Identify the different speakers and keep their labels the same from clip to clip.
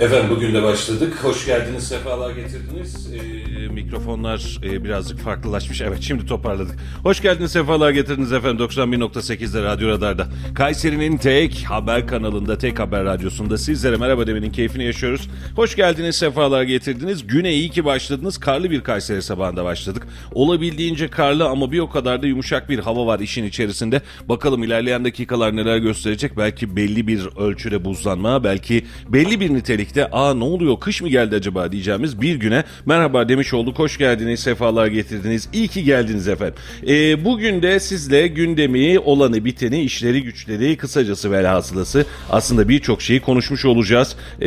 Speaker 1: Efendim bugün de başladık. Hoş geldiniz, sefalar getirdiniz. Ee, mikrofonlar e, birazcık farklılaşmış. Evet şimdi toparladık. Hoş geldiniz, sefalar getirdiniz efendim 91.8'de Radyo Radar'da. Kayseri'nin tek haber kanalında, tek haber radyosunda sizlere merhaba demenin keyfini yaşıyoruz. Hoş geldiniz, sefalar getirdiniz. Güne iyi ki başladınız. Karlı bir Kayseri sabahında başladık. Olabildiğince karlı ama bir o kadar da yumuşak bir hava var işin içerisinde. Bakalım ilerleyen dakikalar neler gösterecek. Belki belli bir ölçüde buzlanma, belki belli bir nitelikte aa ne oluyor kış mı geldi acaba diyeceğimiz bir güne merhaba demiş olduk. Hoş geldiniz, sefalar getirdiniz. İyi ki geldiniz efendim. Ee, bugün de sizle gündemi, olanı, biteni, işleri, güçleri, kısacası velhasılası aslında birçok şeyi konuşmuş olacağız. Ee,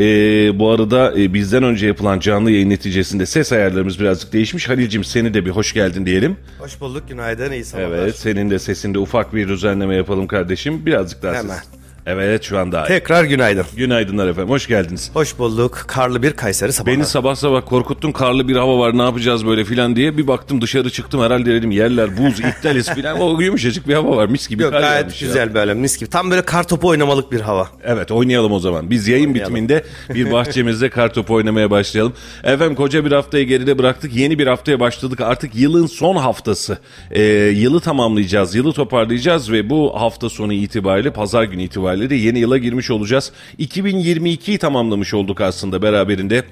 Speaker 1: bu arada e, bizden önce yapılan canlı yayın neticesinde ses ayarlarımız birazcık değişmiş. Halil'cim seni de bir hoş geldin diyelim.
Speaker 2: Hoş bulduk, günaydın, iyi sabahlar.
Speaker 1: Evet, senin de sesinde ufak bir düzenleme yapalım kardeşim. Birazcık daha
Speaker 2: Hemen.
Speaker 1: ses. Evet şu an daha iyi.
Speaker 2: Tekrar günaydın.
Speaker 1: Günaydınlar efendim, hoş geldiniz.
Speaker 2: Hoş bulduk, karlı bir Kayseri sabahı.
Speaker 1: Beni sabah sabah korkuttun karlı bir hava var ne yapacağız böyle filan diye bir baktım dışarı çıktım herhalde dedim yerler buz iptaliz filan o yumuşacık bir hava var mis gibi
Speaker 2: Yok
Speaker 1: kar
Speaker 2: gayet
Speaker 1: yağmış ya.
Speaker 2: güzel böyle mis gibi. Tam böyle kar topu oynamalık bir hava.
Speaker 1: Evet oynayalım o zaman. Biz yayın
Speaker 2: Oynayalım.
Speaker 1: bitiminde bir bahçemizde kartopu oynamaya başlayalım. Efendim koca bir haftayı geride bıraktık. Yeni bir haftaya başladık. Artık yılın son haftası. Ee, yılı tamamlayacağız. Yılı toparlayacağız ve bu hafta sonu itibariyle pazar günü itibariyle de yeni yıla girmiş olacağız. 2022'yi tamamlamış olduk aslında beraberinde.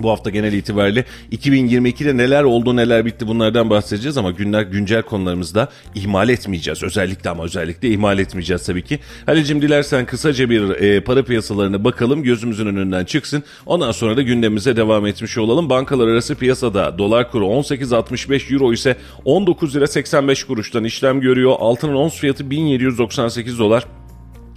Speaker 1: Bu hafta genel itibariyle 2022'de neler oldu neler bitti bunlardan bahsedeceğiz ama günler güncel konularımızda ihmal etmeyeceğiz. Özellikle ama özellikle ihmal etmeyeceğiz tabii ki. Halil'cim dilersen kısaca bir e, para piyasalarına bakalım gözümüzün önünden çıksın. Ondan sonra da gündemimize devam etmiş olalım. Bankalar arası piyasada dolar kuru 18.65 euro ise 19 lira 85 kuruştan işlem görüyor. Altının ons fiyatı 1798 dolar.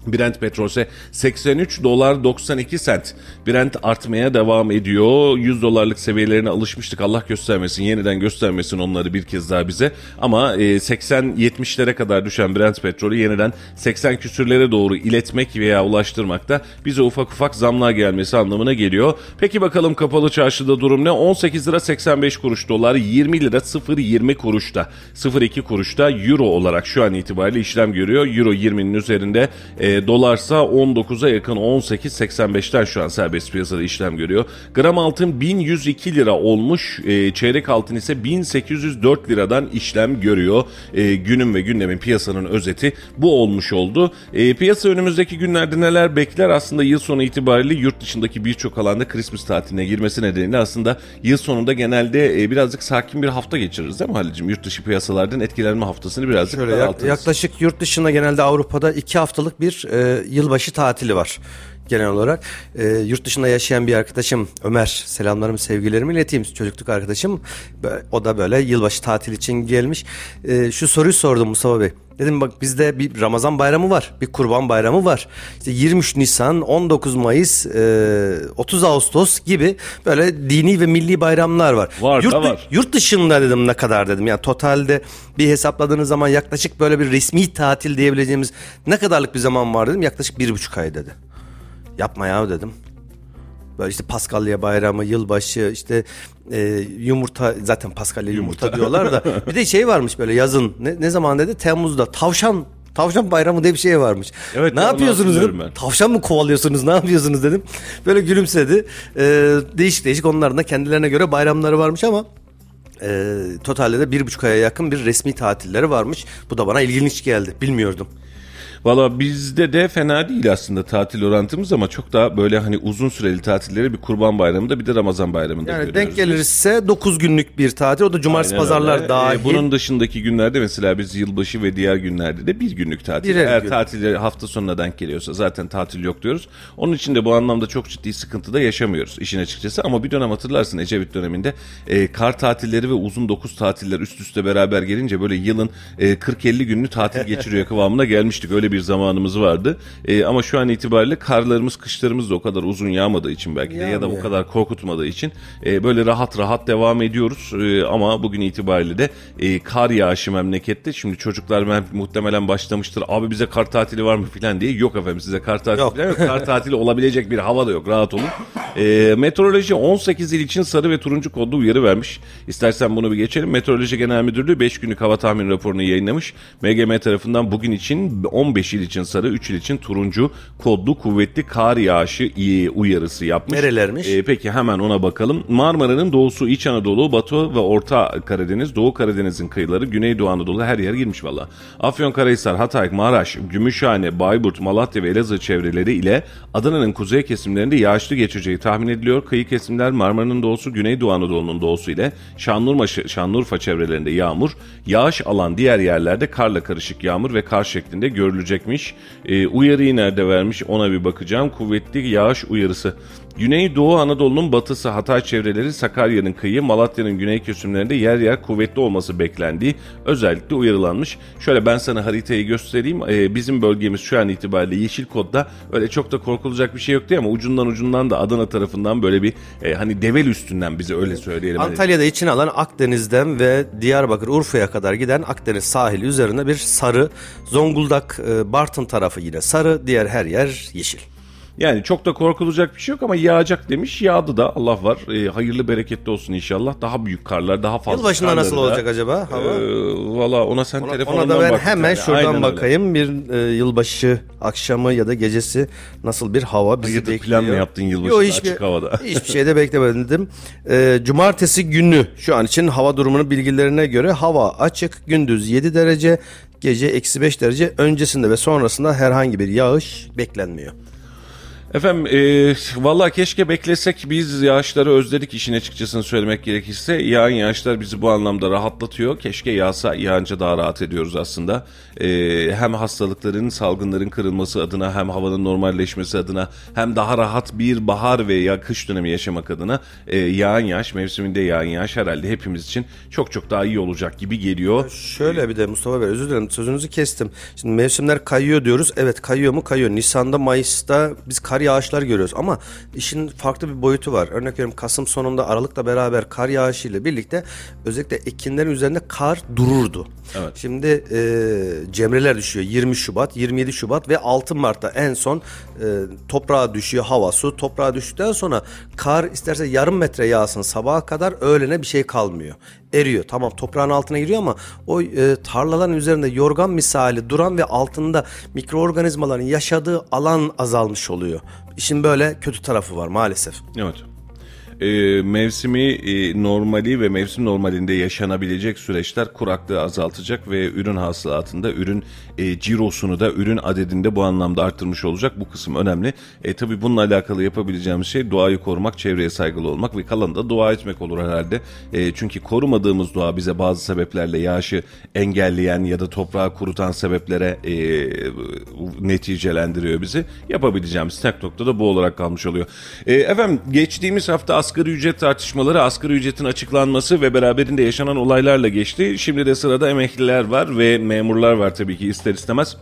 Speaker 1: Brent petrol ise 83 dolar 92 sent. Brent artmaya devam ediyor. 100 dolarlık seviyelerine alışmıştık. Allah göstermesin, yeniden göstermesin onları bir kez daha bize. Ama e, 80-70'lere kadar düşen Brent petrolü yeniden 80 küsürlere doğru iletmek veya ulaştırmak da bize ufak ufak zamlar gelmesi anlamına geliyor. Peki bakalım kapalı çarşıda durum ne? 18 lira 85 kuruş dolar, 20 lira 0.20 kuruşta, 0.2 kuruşta euro olarak şu an itibariyle işlem görüyor. Euro 20'nin üzerinde e, dolarsa 19'a yakın 18.85'ten şu an serbest piyasada işlem görüyor. Gram altın 1102 lira olmuş. E, çeyrek altın ise 1804 liradan işlem görüyor. E, günün ve gündemin piyasanın özeti bu olmuş oldu. E, piyasa önümüzdeki günlerde neler bekler? Aslında yıl sonu itibariyle yurt dışındaki birçok alanda Christmas tatiline girmesi nedeniyle aslında yıl sonunda genelde e, birazcık sakin bir hafta geçiririz değil mi Halil'cim? Yurt dışı piyasalardan etkilenme haftasını birazcık
Speaker 2: Şöyle
Speaker 1: daraltırız.
Speaker 2: yaklaşık yurt dışında genelde Avrupa'da iki haftalık bir e, yılbaşı tatili var. Genel olarak e, yurt dışında yaşayan bir arkadaşım Ömer selamlarımı sevgilerimi ileteyim çocukluk arkadaşım o da böyle yılbaşı tatil için gelmiş E, şu soruyu sordum Mustafa Bey dedim bak bizde bir Ramazan bayramı var bir kurban bayramı var işte 23 Nisan 19 Mayıs e, 30 Ağustos gibi böyle dini ve milli bayramlar var.
Speaker 1: Var da
Speaker 2: yurt,
Speaker 1: var.
Speaker 2: Yurt dışında dedim ne kadar dedim. Yani totalde bir hesapladığınız zaman yaklaşık böyle bir resmi tatil diyebileceğimiz ne kadarlık bir zaman var dedim. Yaklaşık bir buçuk ay dedi. Yapma ya dedim. Böyle işte Paskalya bayramı, yılbaşı, işte e, yumurta zaten Paskalya yumurta, diyorlar da bir de şey varmış böyle yazın ne, ne zaman dedi Temmuz'da tavşan Tavşan bayramı diye bir şey varmış.
Speaker 1: Evet,
Speaker 2: ne yapıyorsunuz dedim.
Speaker 1: ben.
Speaker 2: Tavşan mı kovalıyorsunuz ne yapıyorsunuz dedim. Böyle gülümsedi. Ee, değişik değişik onların da kendilerine göre bayramları varmış ama e, totalde de bir buçuk aya yakın bir resmi tatilleri varmış. Bu da bana ilginç geldi. Bilmiyordum.
Speaker 1: Valla bizde de fena değil aslında tatil orantımız ama çok daha böyle hani uzun süreli tatilleri bir kurban bayramında bir de Ramazan bayramında
Speaker 2: Yani
Speaker 1: görüyoruz.
Speaker 2: denk gelirse 9 günlük bir tatil. O da cumartesi
Speaker 1: Aynen
Speaker 2: pazarlar
Speaker 1: öyle.
Speaker 2: dahil.
Speaker 1: Ee, bunun dışındaki günlerde mesela biz yılbaşı ve diğer günlerde de bir günlük tatil.
Speaker 2: Birer
Speaker 1: Eğer
Speaker 2: gün.
Speaker 1: tatil hafta sonuna denk geliyorsa zaten tatil yok diyoruz. Onun için de bu anlamda çok ciddi sıkıntı da yaşamıyoruz işin açıkçası. Ama bir dönem hatırlarsın Ecevit döneminde e, kar tatilleri ve uzun dokuz tatiller üst üste beraber gelince böyle yılın e, 40-50 gününü tatil geçiriyor kıvamına gelmiştik. Öyle bir zamanımız vardı. E, ama şu an itibariyle karlarımız, kışlarımız da o kadar uzun yağmadığı için belki de ya da o kadar korkutmadığı için e, böyle rahat rahat devam ediyoruz. E, ama bugün itibariyle de e, kar yağışı memlekette. Şimdi çocuklar ben, muhtemelen başlamıştır. Abi bize kar tatili var mı filan diye. Yok efendim size kar tatili
Speaker 2: Yok.
Speaker 1: yok. Kar tatili olabilecek bir hava da yok. Rahat olun. E, meteoroloji 18 il için sarı ve turuncu kodlu uyarı vermiş. İstersen bunu bir geçelim. Meteoroloji Genel Müdürlüğü 5 günlük hava tahmin raporunu yayınlamış. MGM tarafından bugün için 15 il için sarı, 3 il için turuncu kodlu kuvvetli kar yağışı uyarısı yapmış.
Speaker 2: Nerelermiş?
Speaker 1: E, peki hemen ona bakalım. Marmara'nın doğusu, İç Anadolu, Batı ve Orta Karadeniz, Doğu Karadeniz'in kıyıları, Güneydoğu Anadolu her yer girmiş valla. Afyonkarahisar, Hatay, Maraş, Gümüşhane, Bayburt, Malatya ve Elazığ çevreleri ile Adana'nın kuzey kesimlerinde yağışlı geçeceği tahmin ediliyor. Kıyı kesimler Marmara'nın doğusu, Güneydoğu Anadolu'nun doğusu ile Şanlıurfa, Şanlıurfa çevrelerinde yağmur, yağış alan diğer yerlerde karla karışık yağmur ve kar şeklinde görülecekmiş. E, uyarıyı nerede vermiş ona bir bakacağım. Kuvvetli yağış uyarısı. Güneydoğu Anadolu'nun batısı Hatay çevreleri Sakarya'nın kıyı Malatya'nın güney kesimlerinde yer yer kuvvetli olması beklendiği özellikle uyarılanmış. Şöyle ben sana haritayı göstereyim. Ee, bizim bölgemiz şu an itibariyle yeşil kodda öyle çok da korkulacak bir şey yok değil ama ucundan ucundan da Adana tarafından böyle bir e, hani devel üstünden bize öyle söyleyelim. Hani
Speaker 2: Antalya'da içine alan Akdeniz'den ve Diyarbakır, Urfa'ya kadar giden Akdeniz sahili üzerinde bir sarı. Zonguldak, e, Bartın tarafı yine sarı. Diğer her yer yeşil.
Speaker 1: Yani çok da korkulacak bir şey yok ama yağacak demiş. Yağdı da Allah var. Ee, hayırlı bereketli olsun inşallah. Daha büyük karlar, daha fazla
Speaker 2: Yılbaşında nasıl
Speaker 1: da.
Speaker 2: olacak acaba hava?
Speaker 1: Ee, Valla ona sen
Speaker 2: Ona,
Speaker 1: telefonundan
Speaker 2: ona da ben
Speaker 1: bak
Speaker 2: hemen
Speaker 1: tane.
Speaker 2: şuradan
Speaker 1: Aynen öyle.
Speaker 2: bakayım. Bir e, yılbaşı akşamı ya da gecesi nasıl bir hava bizi
Speaker 1: Hayırdır,
Speaker 2: bekliyor.
Speaker 1: plan mı yaptın yılbaşında açık havada?
Speaker 2: Hiçbir şey de beklemedim. E, cumartesi günü şu an için hava durumunun bilgilerine göre hava açık. Gündüz 7 derece, gece eksi 5 derece. Öncesinde ve sonrasında herhangi bir yağış beklenmiyor.
Speaker 1: Efendim e, valla keşke beklesek biz yağışları özledik işin açıkçasını söylemek gerekirse. Yağan yağışlar bizi bu anlamda rahatlatıyor. Keşke yağsa yağınca daha rahat ediyoruz aslında. E, hem hastalıkların salgınların kırılması adına hem havanın normalleşmesi adına hem daha rahat bir bahar ve ya kış dönemi yaşamak adına e, yağan yağış mevsiminde yağan yağış herhalde hepimiz için çok çok daha iyi olacak gibi geliyor.
Speaker 2: Şöyle bir de Mustafa Bey özür dilerim sözünüzü kestim. Şimdi mevsimler kayıyor diyoruz. Evet kayıyor mu? Kayıyor. Nisan'da Mayıs'ta biz kar yağışlar görüyoruz ama işin farklı bir boyutu var. Örnek veriyorum Kasım sonunda Aralık'la beraber kar yağışı ile birlikte özellikle ekinlerin üzerinde kar dururdu.
Speaker 1: Evet.
Speaker 2: Şimdi e, cemreler düşüyor 20 Şubat, 27 Şubat ve 6 Mart'ta en son e, toprağa düşüyor hava, su. Toprağa düştükten sonra kar isterse yarım metre yağsın sabaha kadar öğlene bir şey kalmıyor. Eriyor. Tamam toprağın altına giriyor ama o e, tarlaların üzerinde yorgan misali duran ve altında mikroorganizmaların yaşadığı alan azalmış oluyor. İşin böyle kötü tarafı var maalesef.
Speaker 1: Evet. Ee, mevsimi e, normali ve mevsim normalinde yaşanabilecek süreçler kuraklığı azaltacak ve ürün hasılatında ürün e, cirosunu da ürün adedinde bu anlamda arttırmış olacak. Bu kısım önemli. E, tabii bununla alakalı yapabileceğimiz şey doğayı korumak, çevreye saygılı olmak ve kalanı da dua etmek olur herhalde. E, çünkü korumadığımız doğa bize bazı sebeplerle yağışı engelleyen ya da toprağı kurutan sebeplere e, neticelendiriyor bizi. Yapabileceğimiz tek nokta da bu olarak kalmış oluyor. E, efendim geçtiğimiz hafta asgari ücret tartışmaları, asgari ücretin açıklanması ve beraberinde yaşanan olaylarla geçti. Şimdi de sırada emekliler var ve memurlar var tabii ki ister istemez.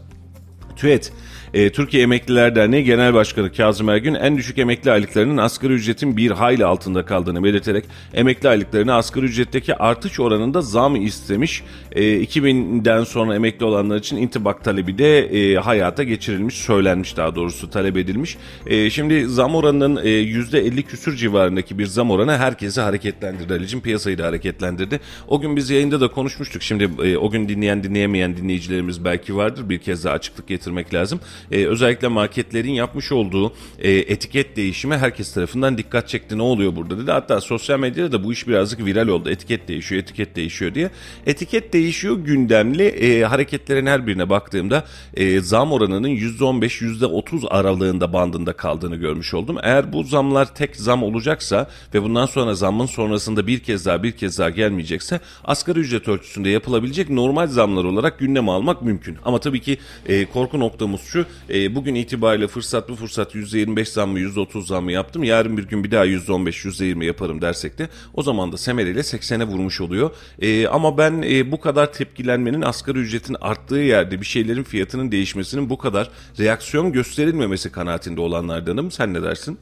Speaker 1: TÜET e, Türkiye Emekliler Derneği Genel Başkanı Kazım Ergün en düşük emekli aylıklarının asgari ücretin bir hayli altında kaldığını belirterek emekli aylıklarına asgari ücretteki artış oranında zam istemiş. E, 2000'den sonra emekli olanlar için intibak talebi de e, hayata geçirilmiş, söylenmiş daha doğrusu talep edilmiş. E, şimdi zam oranının e, %50 küsür civarındaki bir zam oranı herkesi hareketlendirdi. Ali'cim piyasayı da hareketlendirdi. O gün biz yayında da konuşmuştuk. Şimdi e, o gün dinleyen dinleyemeyen dinleyicilerimiz belki vardır. Bir kez daha açıklık getirmek lazım. E, özellikle marketlerin yapmış olduğu e, etiket değişimi herkes tarafından dikkat çekti. Ne oluyor burada dedi. Hatta sosyal medyada da bu iş birazcık viral oldu. Etiket değişiyor, etiket değişiyor diye. Etiket değişiyor gündemli e, hareketlerin her birine baktığımda e, zam oranının %15-%30 aralığında bandında kaldığını görmüş oldum. Eğer bu zamlar tek zam olacaksa ve bundan sonra zammın sonrasında bir kez daha bir kez daha gelmeyecekse asgari ücret ölçüsünde yapılabilecek normal zamlar olarak gündeme almak mümkün. Ama tabii ki e, korku noktamız şu e, bugün itibariyle fırsat bu fırsat %25 zam mı %30 zam mı yaptım yarın bir gün bir daha %15 %20 yaparım dersek de o zaman da semeriyle 80'e vurmuş oluyor. E, ama ben e, bu kadar tepkilenmenin asgari ücretin arttığı yerde bir şeylerin fiyatının değişmesinin bu kadar reaksiyon gösterilmemesi kanaatinde olanlardanım. Sen ne dersin?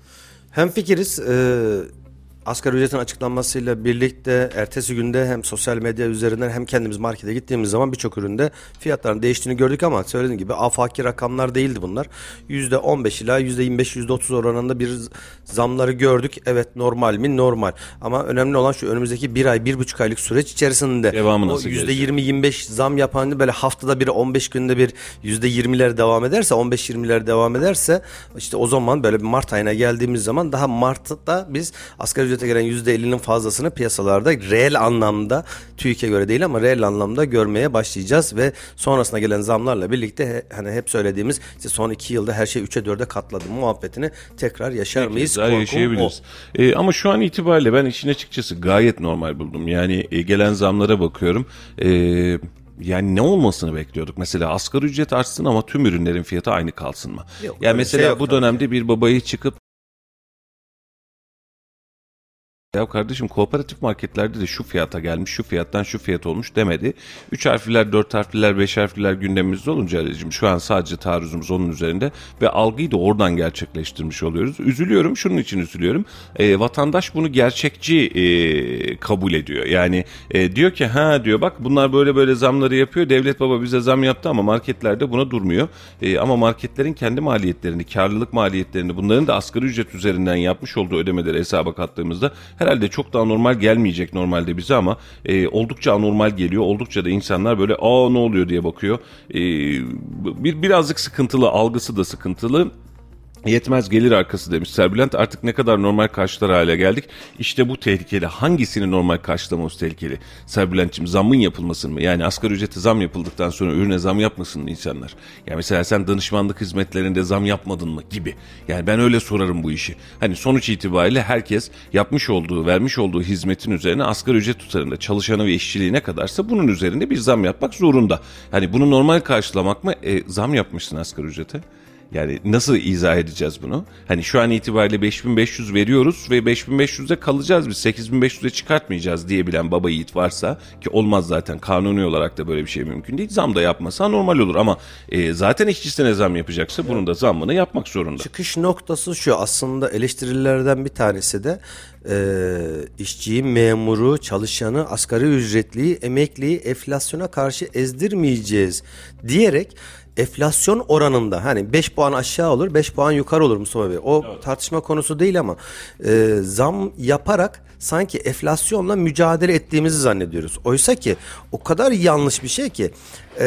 Speaker 2: Hem fikiriz. E, asgari ücretin açıklanmasıyla birlikte ertesi günde hem sosyal medya üzerinden hem kendimiz markete gittiğimiz zaman birçok üründe fiyatların değiştiğini gördük ama söylediğim gibi afaki rakamlar değildi bunlar. %15 ila %25 %30 oranında bir zamları gördük. Evet normal mi? Normal. Ama önemli olan şu önümüzdeki bir ay, bir buçuk aylık süreç içerisinde
Speaker 1: Devamı
Speaker 2: o
Speaker 1: nasıl gelecek?
Speaker 2: %20-25 zam yapan böyle haftada bir 15 günde bir %20'ler devam ederse 15-20'ler devam ederse işte o zaman böyle bir Mart ayına geldiğimiz zaman daha Mart'ta biz asgari ücrete gelen %50'nin fazlasını piyasalarda reel anlamda TÜİK'e göre değil ama reel anlamda görmeye başlayacağız ve sonrasına gelen zamlarla birlikte he- hani hep söylediğimiz işte son iki yılda her şey 3'e 4'e katladı muhabbetini tekrar yaşar mıyız?
Speaker 1: Daha yaşayabiliriz.
Speaker 2: o.
Speaker 1: Ee, ama şu an itibariyle ben işin açıkçası gayet normal buldum. Yani e, gelen zamlara bakıyorum. Ee, yani ne olmasını bekliyorduk? Mesela asgari ücret artsın ama tüm ürünlerin fiyatı aynı kalsın mı?
Speaker 2: Yok,
Speaker 1: yani mesela
Speaker 2: şey
Speaker 1: bu dönemde bir babayı çıkıp ya kardeşim kooperatif marketlerde de şu fiyata gelmiş, şu fiyattan şu fiyat olmuş demedi. Üç harfliler, dört harfliler, beş harfliler gündemimizde olunca Ali'cim şu an sadece taarruzumuz onun üzerinde ve algıyı da oradan gerçekleştirmiş oluyoruz. Üzülüyorum, şunun için üzülüyorum. E, vatandaş bunu gerçekçi e, kabul ediyor. Yani e, diyor ki ha diyor bak bunlar böyle böyle zamları yapıyor. Devlet baba bize zam yaptı ama marketlerde buna durmuyor. E, ama marketlerin kendi maliyetlerini, karlılık maliyetlerini bunların da asgari ücret üzerinden yapmış olduğu ödemeleri hesaba kattığımızda herhalde çok daha normal gelmeyecek normalde bize ama e, oldukça anormal geliyor. Oldukça da insanlar böyle aa ne oluyor diye bakıyor. E, bir birazcık sıkıntılı, algısı da sıkıntılı. Yetmez gelir arkası demiş Serbülent. Artık ne kadar normal karşılar hale geldik. İşte bu tehlikeli. Hangisini normal karşılamamız tehlikeli? Serbülent'ciğim zammın yapılmasın mı? Yani asgari ücrete zam yapıldıktan sonra ürüne zam yapmasın mı insanlar? Yani mesela sen danışmanlık hizmetlerinde zam yapmadın mı gibi. Yani ben öyle sorarım bu işi. Hani sonuç itibariyle herkes yapmış olduğu, vermiş olduğu hizmetin üzerine asgari ücret tutarında çalışanı ve işçiliği ne kadarsa bunun üzerinde bir zam yapmak zorunda. Hani bunu normal karşılamak mı? E, zam yapmışsın asgari ücrete. Yani nasıl izah edeceğiz bunu? Hani şu an itibariyle 5500 veriyoruz ve 5500'de kalacağız biz 8500'e çıkartmayacağız diyebilen baba yiğit varsa ki olmaz zaten kanuni olarak da böyle bir şey mümkün değil. Zam da yapmasa normal olur ama e, zaten işçisine zam yapacaksa bunun da zammını yapmak zorunda.
Speaker 2: Çıkış noktası şu aslında eleştirilerden bir tanesi de e, işçiyi, memuru, çalışanı, asgari ücretliyi, emekliyi enflasyona karşı ezdirmeyeceğiz diyerek enflasyon oranında hani 5 puan aşağı olur 5 puan yukarı olur Mustafa Bey. O tartışma konusu değil ama e, zam yaparak sanki enflasyonla mücadele ettiğimizi zannediyoruz. Oysa ki o kadar yanlış bir şey ki e,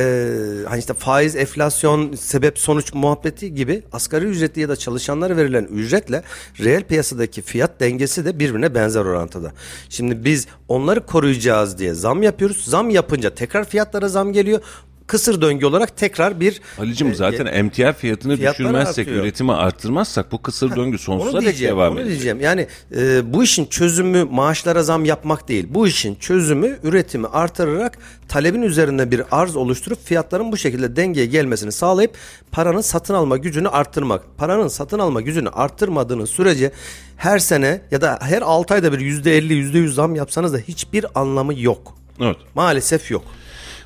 Speaker 2: hani işte faiz, enflasyon, sebep sonuç muhabbeti gibi asgari ücretli ya da çalışanlara verilen ücretle reel piyasadaki fiyat dengesi de birbirine benzer orantıda. Şimdi biz onları koruyacağız diye zam yapıyoruz. Zam yapınca tekrar fiyatlara zam geliyor. Kısır döngü olarak tekrar bir
Speaker 1: Halicim
Speaker 2: e,
Speaker 1: zaten emtia fiyatını düşürmezsek,
Speaker 2: artıyor.
Speaker 1: üretimi arttırmazsak bu kısır döngü sonsuza
Speaker 2: Onu
Speaker 1: dek devam
Speaker 2: onu
Speaker 1: edecek.
Speaker 2: diyeceğim. Yani e, bu işin çözümü maaşlara zam yapmak değil. Bu işin çözümü üretimi artırarak talebin üzerinde bir arz oluşturup fiyatların bu şekilde dengeye gelmesini sağlayıp paranın satın alma gücünü arttırmak. Paranın satın alma gücünü arttırmadığınız sürece her sene ya da her 6 ayda bir %50 %100 zam yapsanız da hiçbir anlamı yok.
Speaker 1: Evet.
Speaker 2: Maalesef yok.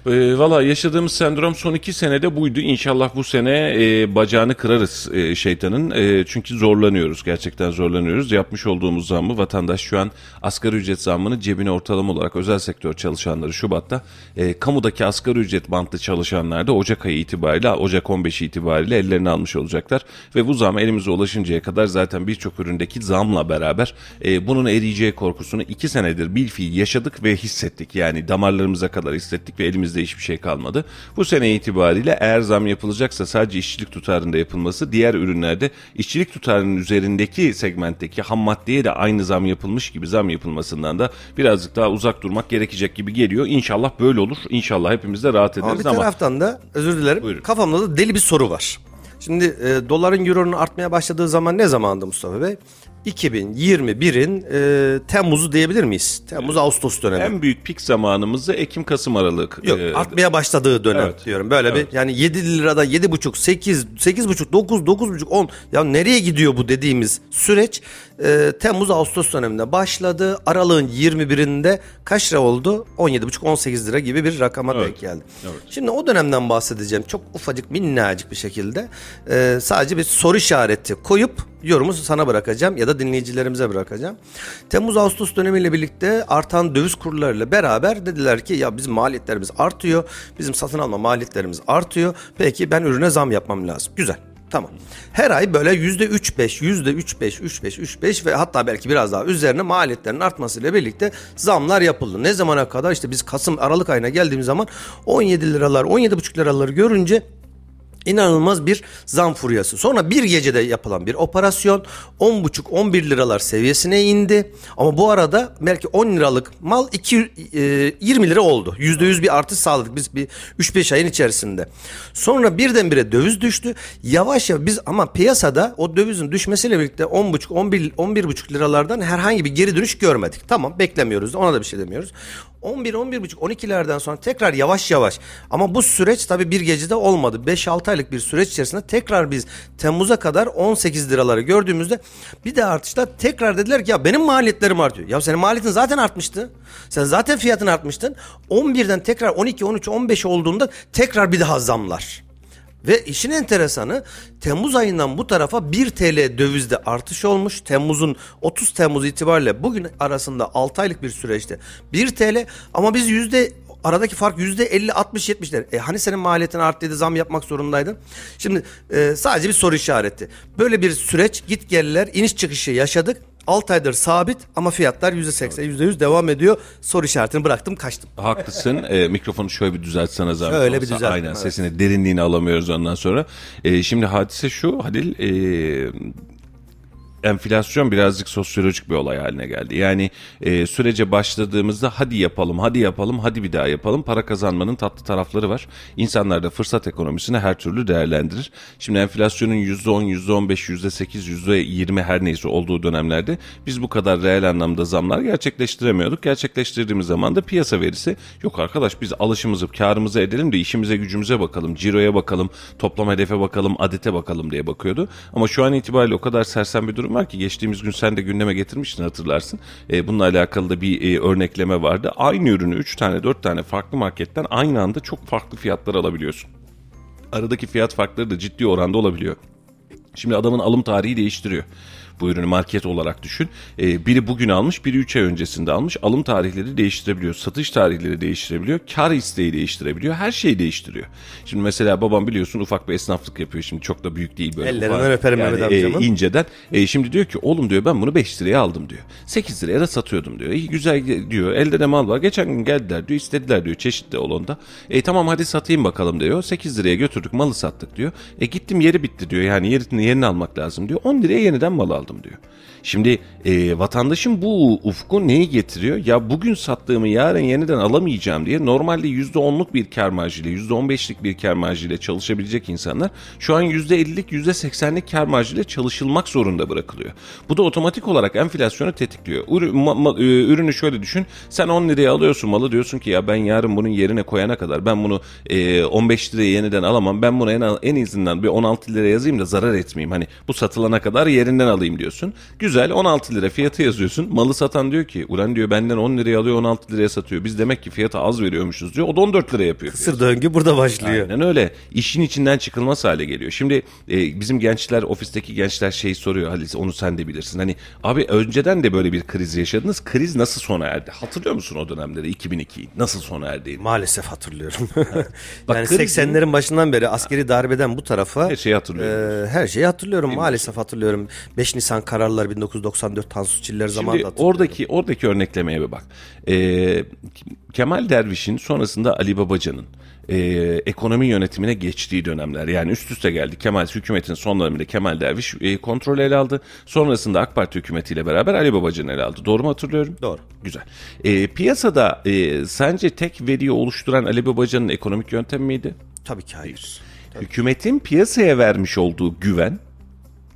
Speaker 1: E, Valla yaşadığımız sendrom son iki senede buydu. İnşallah bu sene e, bacağını kırarız e, şeytanın. E, çünkü zorlanıyoruz. Gerçekten zorlanıyoruz. Yapmış olduğumuz zammı vatandaş şu an asgari ücret zammını cebine ortalama olarak özel sektör çalışanları Şubat'ta e, kamudaki asgari ücret bantlı çalışanlar da Ocak ayı itibariyle Ocak 15 itibariyle ellerini almış olacaklar. Ve bu zam elimize ulaşıncaya kadar zaten birçok üründeki zamla beraber e, bunun eriyeceği korkusunu iki senedir bilfiil yaşadık ve hissettik. Yani damarlarımıza kadar hissettik ve elimize elimizde hiçbir şey kalmadı. Bu sene itibariyle eğer zam yapılacaksa sadece işçilik tutarında yapılması, diğer ürünlerde işçilik tutarının üzerindeki segmentteki ham maddeye de aynı zam yapılmış gibi zam yapılmasından da birazcık daha uzak durmak gerekecek gibi geliyor. İnşallah böyle olur. İnşallah hepimiz de rahat
Speaker 2: Ama
Speaker 1: ederiz
Speaker 2: bir
Speaker 1: ama,
Speaker 2: taraftan da özür dilerim
Speaker 1: Buyurun.
Speaker 2: kafamda da deli bir soru var. Şimdi e, doların euronun artmaya başladığı zaman ne zamandı Mustafa Bey? 2021'in e, Temmuz'u diyebilir miyiz? Temmuz Ağustos dönemi.
Speaker 1: en büyük pik zamanımızı Ekim Kasım Aralık.
Speaker 2: Yok
Speaker 1: e,
Speaker 2: artmaya başladığı dönem
Speaker 1: Evet.
Speaker 2: diyorum. Böyle bir yani 7 lirada 7,5 8 8,5 9 9,5 10 ya nereye gidiyor bu dediğimiz süreç e, Temmuz Ağustos döneminde başladı. Aralığın 21'inde kaç lira oldu? 17,5 18 lira gibi bir rakama
Speaker 1: Evet.
Speaker 2: denk geldi.
Speaker 1: Evet.
Speaker 2: Şimdi o dönemden bahsedeceğim. Çok ufacık minnacık bir şekilde e, sadece bir soru işareti koyup yorumu sana bırakacağım ya da dinleyicilerimize bırakacağım. Temmuz Ağustos dönemiyle birlikte artan döviz kurlarıyla beraber dediler ki ya bizim maliyetlerimiz artıyor. Bizim satın alma maliyetlerimiz artıyor. Peki ben ürüne zam yapmam lazım. Güzel. Tamam. Her ay böyle yüzde üç beş, yüzde üç beş, üç beş, üç beş ve hatta belki biraz daha üzerine maliyetlerin artmasıyla birlikte zamlar yapıldı. Ne zamana kadar? İşte biz Kasım, Aralık ayına geldiğimiz zaman 17 liralar, 17,5 liraları görünce İnanılmaz bir zam furyası. Sonra bir gecede yapılan bir operasyon 10,5-11 liralar seviyesine indi. Ama bu arada belki 10 liralık mal 2, e, 20 lira oldu. %100 bir artış sağladık biz bir 3-5 ayın içerisinde. Sonra birdenbire döviz düştü. Yavaş yavaş biz ama piyasada o dövizin düşmesiyle birlikte 10,5-11 11,5 liralardan herhangi bir geri dönüş görmedik. Tamam beklemiyoruz ona da bir şey demiyoruz. 11 11,5 12'lerden sonra tekrar yavaş yavaş ama bu süreç tabii bir gecede olmadı. 5-6 aylık bir süreç içerisinde tekrar biz Temmuz'a kadar 18 liraları gördüğümüzde bir de artışta tekrar dediler ki ya benim maliyetlerim artıyor. Ya senin maliyetin zaten artmıştı. Sen zaten fiyatın artmıştın. 11'den tekrar 12 13 15 olduğunda tekrar bir daha zamlar. Ve işin enteresanı Temmuz ayından bu tarafa 1 TL dövizde artış olmuş. Temmuz'un 30 Temmuz itibariyle bugün arasında 6 aylık bir süreçte 1 TL ama biz yüzde aradaki fark yüzde 50 60 70'ler. E hani senin maliyetin arttıydı zam yapmak zorundaydın. Şimdi e, sadece bir soru işareti. Böyle bir süreç git geldiler iniş çıkışı yaşadık. 6 aydır sabit ama fiyatlar %80 %100 devam ediyor. Soru işaretini bıraktım kaçtım.
Speaker 1: Haklısın. E, mikrofonu şöyle bir düzeltsene zahmet
Speaker 2: Şöyle bir
Speaker 1: olsa.
Speaker 2: düzelt,
Speaker 1: Aynen
Speaker 2: evet.
Speaker 1: sesini derinliğini alamıyoruz ondan sonra. E, şimdi hadise şu Halil e, enflasyon birazcık sosyolojik bir olay haline geldi. Yani e, sürece başladığımızda hadi yapalım, hadi yapalım, hadi bir daha yapalım. Para kazanmanın tatlı tarafları var. İnsanlar da fırsat ekonomisini her türlü değerlendirir. Şimdi enflasyonun %10, %15, %8, %20 her neyse olduğu dönemlerde biz bu kadar reel anlamda zamlar gerçekleştiremiyorduk. Gerçekleştirdiğimiz zaman da piyasa verisi yok arkadaş biz alışımızı, karımızı edelim de işimize gücümüze bakalım, ciroya bakalım, toplam hedefe bakalım, adete bakalım diye bakıyordu. Ama şu an itibariyle o kadar sersem bir durum var ki geçtiğimiz gün sen de gündeme getirmiştin hatırlarsın. E, bununla alakalı da bir e, örnekleme vardı. Aynı ürünü 3 tane 4 tane farklı marketten aynı anda çok farklı fiyatlar alabiliyorsun. Aradaki fiyat farkları da ciddi oranda olabiliyor. Şimdi adamın alım tarihi değiştiriyor. Bu ürünü market olarak düşün. Ee, biri bugün almış, biri 3 ay öncesinde almış. Alım tarihleri değiştirebiliyor, satış tarihleri değiştirebiliyor, kar isteği değiştirebiliyor, her şeyi değiştiriyor. Şimdi mesela babam biliyorsun ufak bir esnaflık yapıyor. Şimdi çok da büyük değil böyle.
Speaker 2: Ellerinden
Speaker 1: ufak.
Speaker 2: öperim Mehmet amcamın.
Speaker 1: e, inceden. E, şimdi diyor ki oğlum diyor ben bunu 5 liraya aldım diyor. 8 liraya da satıyordum diyor. İyi güzel diyor. Elde de mal var. Geçen gün geldiler diyor. istediler diyor çeşitli olanda. E tamam hadi satayım bakalım diyor. 8 liraya götürdük malı sattık diyor. E gittim yeri bitti diyor. Yani yerini, yerini almak lazım diyor. 10 liraya yeniden mal aldım diyor. Şimdi e, vatandaşın bu ufku neyi getiriyor? Ya bugün sattığımı yarın yeniden alamayacağım diye normalde %10'luk bir kar marjıyla %15'lik bir kar marjıyla çalışabilecek insanlar şu an %50'lik %80'lik kar marjıyla çalışılmak zorunda bırakılıyor. Bu da otomatik olarak enflasyonu tetikliyor. Ürü- ma- ma- e, ürünü şöyle düşün. Sen 10 liraya alıyorsun malı diyorsun ki ya ben yarın bunun yerine koyana kadar ben bunu e, 15 liraya yeniden alamam. Ben bunu en, en izinden bir 16 liraya yazayım da zarar etmeyeyim. Hani bu satılana kadar yerinden alayım diyorsun. Güzel 16 lira fiyatı yazıyorsun. Malı satan diyor ki ulan diyor benden 10 liraya alıyor 16 liraya satıyor. Biz demek ki fiyatı az veriyormuşuz diyor. O da 14 liraya yapıyor.
Speaker 2: Sır döngü burada başlıyor.
Speaker 1: Aynen öyle. İşin içinden çıkılmaz hale geliyor. Şimdi e, bizim gençler, ofisteki gençler şey soruyor Halis onu sen de bilirsin. Hani abi önceden de böyle bir kriz yaşadınız. Kriz nasıl sona erdi? Hatırlıyor musun o dönemleri 2002'yi? Nasıl sona erdi?
Speaker 2: Maalesef hatırlıyorum.
Speaker 1: Bak
Speaker 2: yani
Speaker 1: krizin-
Speaker 2: 80'lerin başından beri askeri darbeden bu tarafa
Speaker 1: Her şeyi hatırlıyorum.
Speaker 2: e, her şeyi hatırlıyorum. Maalesef hatırlıyorum. 5 Nisan kararları 1994 Tansu Çiller zamanında
Speaker 1: Şimdi oradaki oradaki örneklemeye bir bak. Ee, Kemal Derviş'in sonrasında Ali Babacan'ın e, ekonomi yönetimine geçtiği dönemler yani üst üste geldi. Kemal hükümetin son döneminde Kemal Derviş e, kontrol ele aldı. Sonrasında AK Parti hükümetiyle beraber Ali Babacan ele aldı. Doğru mu hatırlıyorum?
Speaker 2: Doğru.
Speaker 1: Güzel. E, piyasada e, sence tek veriyi oluşturan Ali Babacan'ın ekonomik yöntemi miydi?
Speaker 2: Tabii ki hayır.
Speaker 1: Hükümetin piyasaya vermiş olduğu güven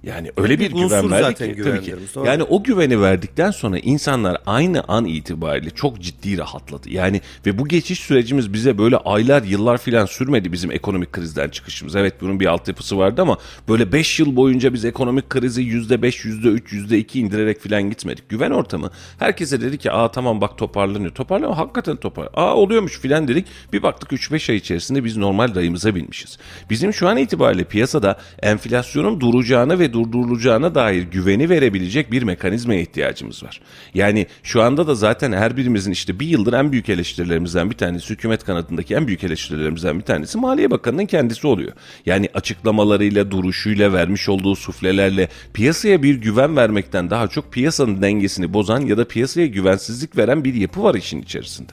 Speaker 1: yani öyle bir,
Speaker 2: Bir
Speaker 1: güven verdi
Speaker 2: zaten
Speaker 1: ki tabii ki.
Speaker 2: doğru.
Speaker 1: Yani o güveni verdikten sonra insanlar aynı an itibariyle çok ciddi rahatladı. Yani ve bu geçiş sürecimiz bize böyle aylar yıllar filan sürmedi bizim ekonomik krizden çıkışımız. Evet bunun bir altyapısı vardı ama böyle 5 yıl boyunca biz ekonomik krizi %5, %3, %2 indirerek filan gitmedik. Güven ortamı herkese dedi ki aa tamam bak toparlanıyor. Toparlanıyor hakikaten topar. Aa oluyormuş filan dedik. Bir baktık 3-5 ay içerisinde biz normal rayımıza binmişiz. Bizim şu an itibariyle piyasada enflasyonun duracağını ve durdurulacağına dair güveni verebilecek bir mekanizmaya ihtiyacımız var. Yani şu anda da zaten her birimizin işte bir yıldır en büyük eleştirilerimizden bir tanesi, hükümet kanadındaki en büyük eleştirilerimizden bir tanesi Maliye Bakanı'nın kendisi oluyor. Yani açıklamalarıyla, duruşuyla, vermiş olduğu suflelerle piyasaya bir güven vermekten daha çok piyasanın dengesini bozan ya da piyasaya güvensizlik veren bir yapı var işin içerisinde.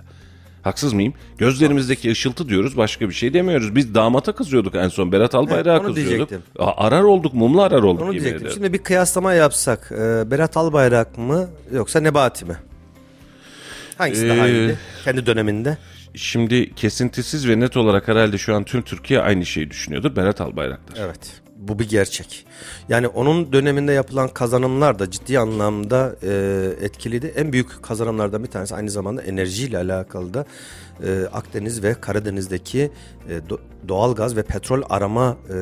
Speaker 1: Haksız mıyım? Gözlerimizdeki ışıltı diyoruz başka bir şey demiyoruz. Biz damata kızıyorduk en son. Berat Albayrak'a
Speaker 2: onu
Speaker 1: kızıyorduk.
Speaker 2: diyecektim.
Speaker 1: Arar olduk, mumlu arar olduk.
Speaker 2: Onu diyecektim.
Speaker 1: ederim.
Speaker 2: Şimdi bir kıyaslama yapsak. e, Berat Albayrak mı yoksa Nebati mi? Hangisi daha
Speaker 1: Ee,
Speaker 2: iyiydi? Kendi döneminde.
Speaker 1: Şimdi kesintisiz ve net olarak herhalde şu an tüm Türkiye aynı şeyi düşünüyordur. Berat Albayrak'tır.
Speaker 2: Evet. Bu bir gerçek. Yani onun döneminde yapılan kazanımlar da ciddi anlamda e, etkiliydi. En büyük kazanımlardan bir tanesi aynı zamanda enerjiyle alakalı da e, Akdeniz ve Karadeniz'deki e, do- doğalgaz ve petrol arama e,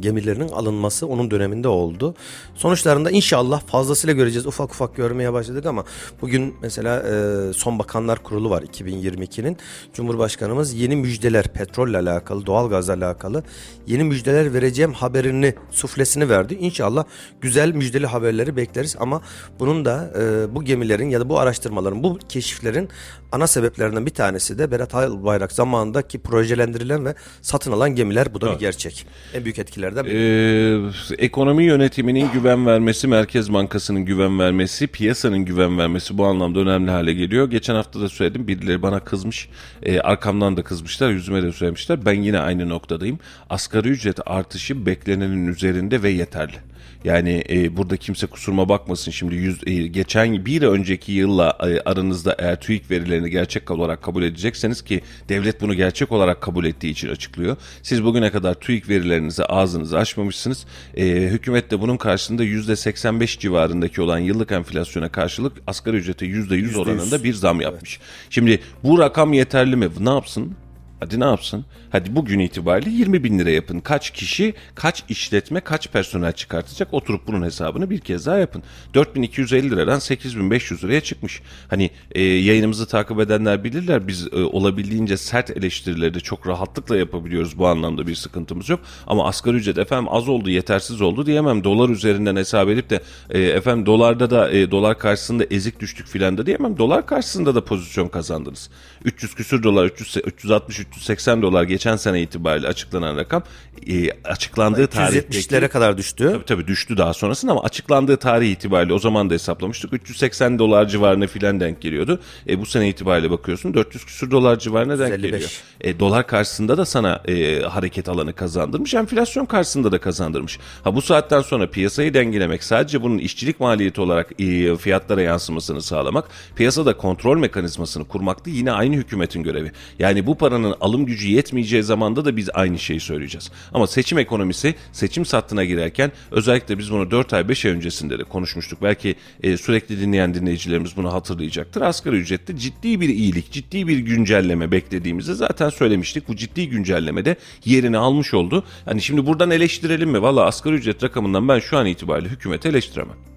Speaker 2: gemilerinin alınması onun döneminde oldu. Sonuçlarında inşallah fazlasıyla göreceğiz. Ufak ufak görmeye başladık ama bugün mesela e, Son Bakanlar Kurulu var 2022'nin. Cumhurbaşkanımız yeni müjdeler petrolle alakalı, doğalgazla alakalı yeni müjdeler vereceğim haberini, suflesini verdi. İnşallah güzel müjdeli haberleri bekleriz ama bunun da e, bu gemilerin ya da bu araştırmaların, bu keşiflerin ana sebeplerinden bir tanesi de Berat Albayrak zamanındaki projelendirilen ve satın alan gemiler. Bu da bir gerçek. En büyük etkilerden biri.
Speaker 1: Ee, ekonomi yönetiminin güven vermesi, Merkez Bankası'nın güven vermesi, piyasanın güven vermesi bu anlamda önemli hale geliyor. Geçen hafta da söyledim birileri bana kızmış, Ee, arkamdan da kızmışlar, yüzüme de söylemişler. Ben yine aynı noktadayım. Asgari ücret artışı beklenenin üzerinde ve yeterli. Yani e, burada kimse kusuruma bakmasın şimdi yüz, e, geçen bir önceki yılla e, aranızda eğer TÜİK verilerini gerçek olarak kabul edecekseniz ki devlet bunu gerçek olarak kabul ettiği için açıklıyor. Siz bugüne kadar TÜİK verilerinizi ağzınızı açmamışsınız. E, hükümet de bunun karşısında %85 civarındaki olan yıllık enflasyona karşılık asgari ücrete %100 oranında bir zam yapmış. Şimdi bu rakam yeterli mi? Ne yapsın? Hadi ne yapsın? Hadi bugün itibariyle 20 bin lira yapın. Kaç kişi, kaç işletme, kaç personel çıkartacak? Oturup bunun hesabını bir kez daha yapın. 4250 liradan 8500 liraya çıkmış. Hani e, yayınımızı takip edenler bilirler. Biz e, olabildiğince sert eleştirileri de çok rahatlıkla yapabiliyoruz. Bu anlamda bir sıkıntımız yok. Ama asgari ücret efendim az oldu, yetersiz oldu diyemem. Dolar üzerinden hesap edip de e, efendim dolarda da e, dolar karşısında ezik düştük filan da diyemem. Dolar karşısında da pozisyon kazandınız. 300 küsür dolar, 300, 360 380 dolar geçen sene itibariyle açıklanan rakam e, açıklandığı tarihteki
Speaker 2: 270'lere kadar düştü.
Speaker 1: Tabii tabii düştü daha sonrasında ama açıklandığı tarih itibariyle o zaman da hesaplamıştık. 380 dolar civarına filan denk geliyordu. E, bu sene itibariyle bakıyorsun 400 küsur dolar civarına denk
Speaker 2: 155.
Speaker 1: geliyor. E, dolar karşısında da sana e, hareket alanı kazandırmış. Enflasyon karşısında da kazandırmış. Ha bu saatten sonra piyasayı dengelemek sadece bunun işçilik maliyeti olarak e, fiyatlara yansımasını sağlamak, piyasada kontrol mekanizmasını kurmak da yine aynı hükümetin görevi. Yani bu paranın alım gücü yetmeyeceği zamanda da biz aynı şeyi söyleyeceğiz. Ama seçim ekonomisi seçim sattına girerken özellikle biz bunu 4 ay 5 ay öncesinde de konuşmuştuk. Belki e, sürekli dinleyen dinleyicilerimiz bunu hatırlayacaktır. Asgari ücrette ciddi bir iyilik, ciddi bir güncelleme beklediğimizi zaten söylemiştik. Bu ciddi güncellemede yerini almış oldu. Hani şimdi buradan eleştirelim mi? Valla asgari ücret rakamından ben şu an itibariyle hükümeti eleştiremem.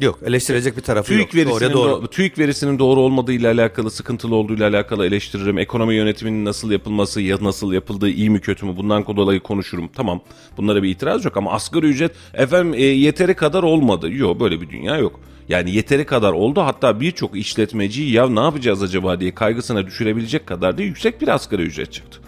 Speaker 2: Yok eleştirecek bir tarafı
Speaker 1: TÜİK
Speaker 2: yok.
Speaker 1: verisinin,
Speaker 2: Doğruya doğru.
Speaker 1: doğru. TÜİK verisinin doğru olmadığı ile alakalı, sıkıntılı olduğu ile alakalı eleştiririm. Ekonomi yönetiminin nasıl yapılması, ya nasıl yapıldığı iyi mi kötü mü bundan dolayı konuşurum. Tamam bunlara bir itiraz yok ama asgari ücret efendim e, yeteri kadar olmadı. Yok böyle bir dünya yok. Yani yeteri kadar oldu hatta birçok işletmeci ya ne yapacağız acaba diye kaygısına düşürebilecek kadar da yüksek bir asgari ücret çıktı.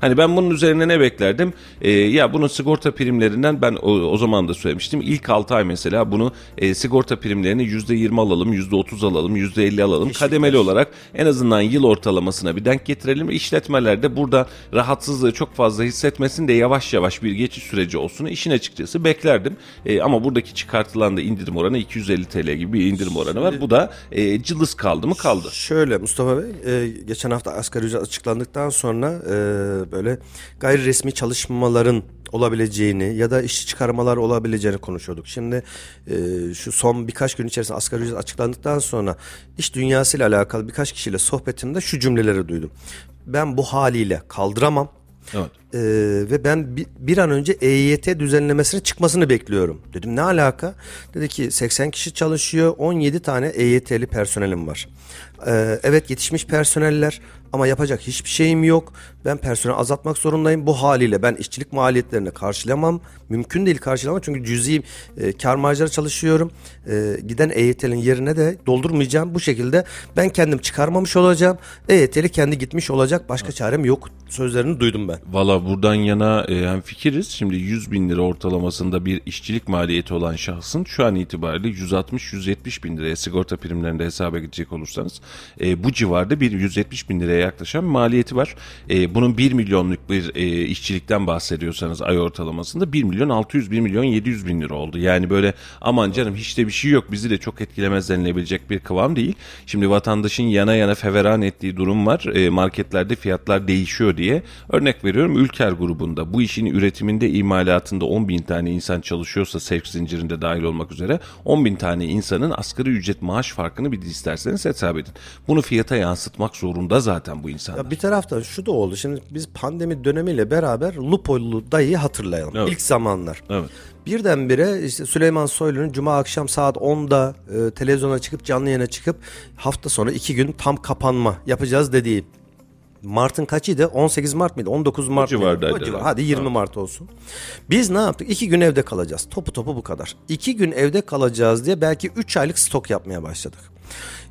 Speaker 1: Hani ben bunun üzerine ne beklerdim? Ee, ya bunun sigorta primlerinden ben o, o zaman da söylemiştim. İlk 6 ay mesela bunu e, sigorta primlerini %20 alalım, %30 alalım, %50 alalım. Kademeli olarak en azından yıl ortalamasına bir denk getirelim. İşletmeler de burada rahatsızlığı çok fazla hissetmesin de yavaş yavaş bir geçiş süreci olsun. İşin açıkçası beklerdim. E, ama buradaki çıkartılan da indirim oranı 250 TL gibi bir indirim oranı var. Bu da e, cılız kaldı mı kaldı.
Speaker 2: Şöyle Mustafa Bey, e, geçen hafta asgari ücret açıklandıktan sonra e, böyle gayri resmi çalışmaların olabileceğini ya da işçi çıkarmalar olabileceğini konuşuyorduk. Şimdi e, şu son birkaç gün içerisinde asgari ücret açıklandıktan sonra iş dünyasıyla alakalı birkaç kişiyle sohbetimde şu cümleleri duydum. Ben bu haliyle kaldıramam.
Speaker 1: Evet.
Speaker 2: Ee, ve ben bir, bir an önce EYT düzenlemesinin çıkmasını bekliyorum. Dedim ne alaka? Dedi ki 80 kişi çalışıyor 17 tane EYT'li personelim var. Ee, evet yetişmiş personeller ama yapacak hiçbir şeyim yok. Ben personel azaltmak zorundayım. Bu haliyle ben işçilik maliyetlerini karşılamam. Mümkün değil karşılamam çünkü cüzi e, kar marjları çalışıyorum. E, giden EYT'nin yerine de doldurmayacağım. Bu şekilde ben kendim çıkarmamış olacağım. EYT'li kendi gitmiş olacak. Başka çarem yok sözlerini duydum ben.
Speaker 1: Valla buradan yana e, hem fikiriz. Şimdi 100 bin lira ortalamasında bir işçilik maliyeti olan şahsın şu an itibariyle 160-170 bin liraya sigorta primlerinde hesaba gidecek olursanız e, bu civarda bir 170 bin liraya yaklaşan maliyeti var. E, bunun 1 milyonluk bir e, işçilikten bahsediyorsanız ay ortalamasında 1 milyon 600 1 milyon 700 bin lira oldu. Yani böyle aman canım hiç de bir şey yok bizi de çok etkilemez denilebilecek bir kıvam değil. Şimdi vatandaşın yana yana feveran ettiği durum var. E, marketlerde fiyatlar değişiyor diye. Örnek veriyorum Ülker grubunda bu işin üretiminde imalatında 10 bin tane insan çalışıyorsa sevk zincirinde dahil olmak üzere 10 bin tane insanın asgari ücret maaş farkını bir isterseniz hesap edin. Bunu fiyata yansıtmak zorunda zaten bu insanlar.
Speaker 2: Ya bir taraftan şu da oldu. Şimdi biz pandemi dönemiyle beraber Lupo'lu dayıyı hatırlayalım.
Speaker 1: Evet.
Speaker 2: İlk zamanlar.
Speaker 1: Evet.
Speaker 2: Birdenbire işte Süleyman Soylu'nun cuma akşam saat 10'da e, televizyona çıkıp canlı yayına çıkıp hafta sonu iki gün tam kapanma yapacağız dediği Mart'ın kaçıydı? 18 Mart mıydı? 19 Mart mıydı?
Speaker 1: civardaydı
Speaker 2: O civar. Hadi 20 Mart olsun. Biz ne yaptık? İki gün evde kalacağız. Topu topu bu kadar. İki gün evde kalacağız diye belki 3 aylık stok yapmaya başladık.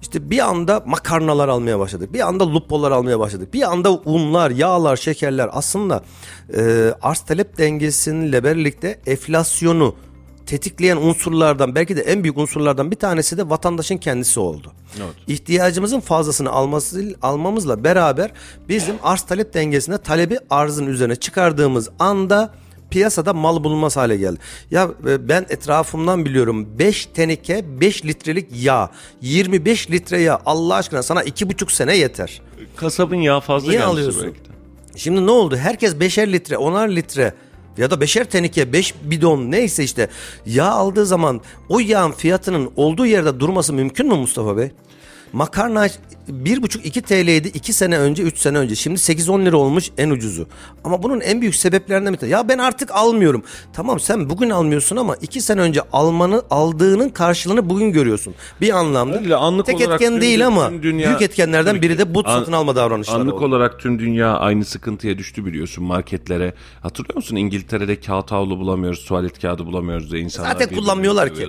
Speaker 2: İşte bir anda makarnalar almaya başladık. Bir anda lupolar almaya başladık. Bir anda unlar, yağlar, şekerler aslında e, arz talep dengesinle birlikte enflasyonu tetikleyen unsurlardan belki de en büyük unsurlardan bir tanesi de vatandaşın kendisi oldu.
Speaker 1: Evet.
Speaker 2: İhtiyacımızın fazlasını alması, almamızla beraber bizim arz talep dengesinde talebi arzın üzerine çıkardığımız anda piyasada mal bulunmaz hale geldi. Ya e, ben etrafımdan biliyorum 5 teneke 5 litrelik yağ 25 litre yağ Allah aşkına sana 2,5 sene yeter.
Speaker 1: Kasabın yağı fazla
Speaker 2: Niye alıyorsun?
Speaker 1: belki de.
Speaker 2: Şimdi ne oldu? Herkes beşer litre, onar litre ya da beşer tenike, beş bidon neyse işte yağ aldığı zaman o yağın fiyatının olduğu yerde durması mümkün mü Mustafa Bey? Makarna 1,5-2 TL'ydi 2 sene önce 3 sene önce. Şimdi 8-10 lira olmuş en ucuzu. Ama bunun en büyük sebeplerinden bir tanesi. Ya ben artık almıyorum. Tamam sen bugün almıyorsun ama 2 sene önce almanı aldığının karşılığını bugün görüyorsun. Bir anlamda.
Speaker 1: Öyle anlık
Speaker 2: Tek
Speaker 1: olarak
Speaker 2: etken
Speaker 1: tüm-
Speaker 2: değil ama
Speaker 1: tüm dünya-
Speaker 2: büyük etkenlerden biri de bu
Speaker 1: An-
Speaker 2: satın alma davranışları
Speaker 1: Anlık
Speaker 2: oldu.
Speaker 1: olarak tüm dünya aynı sıkıntıya düştü biliyorsun marketlere. Hatırlıyor musun İngiltere'de kağıt havlu bulamıyoruz, tuvalet kağıdı bulamıyoruz diye insanlar
Speaker 2: Zaten kullanmıyorlar ki.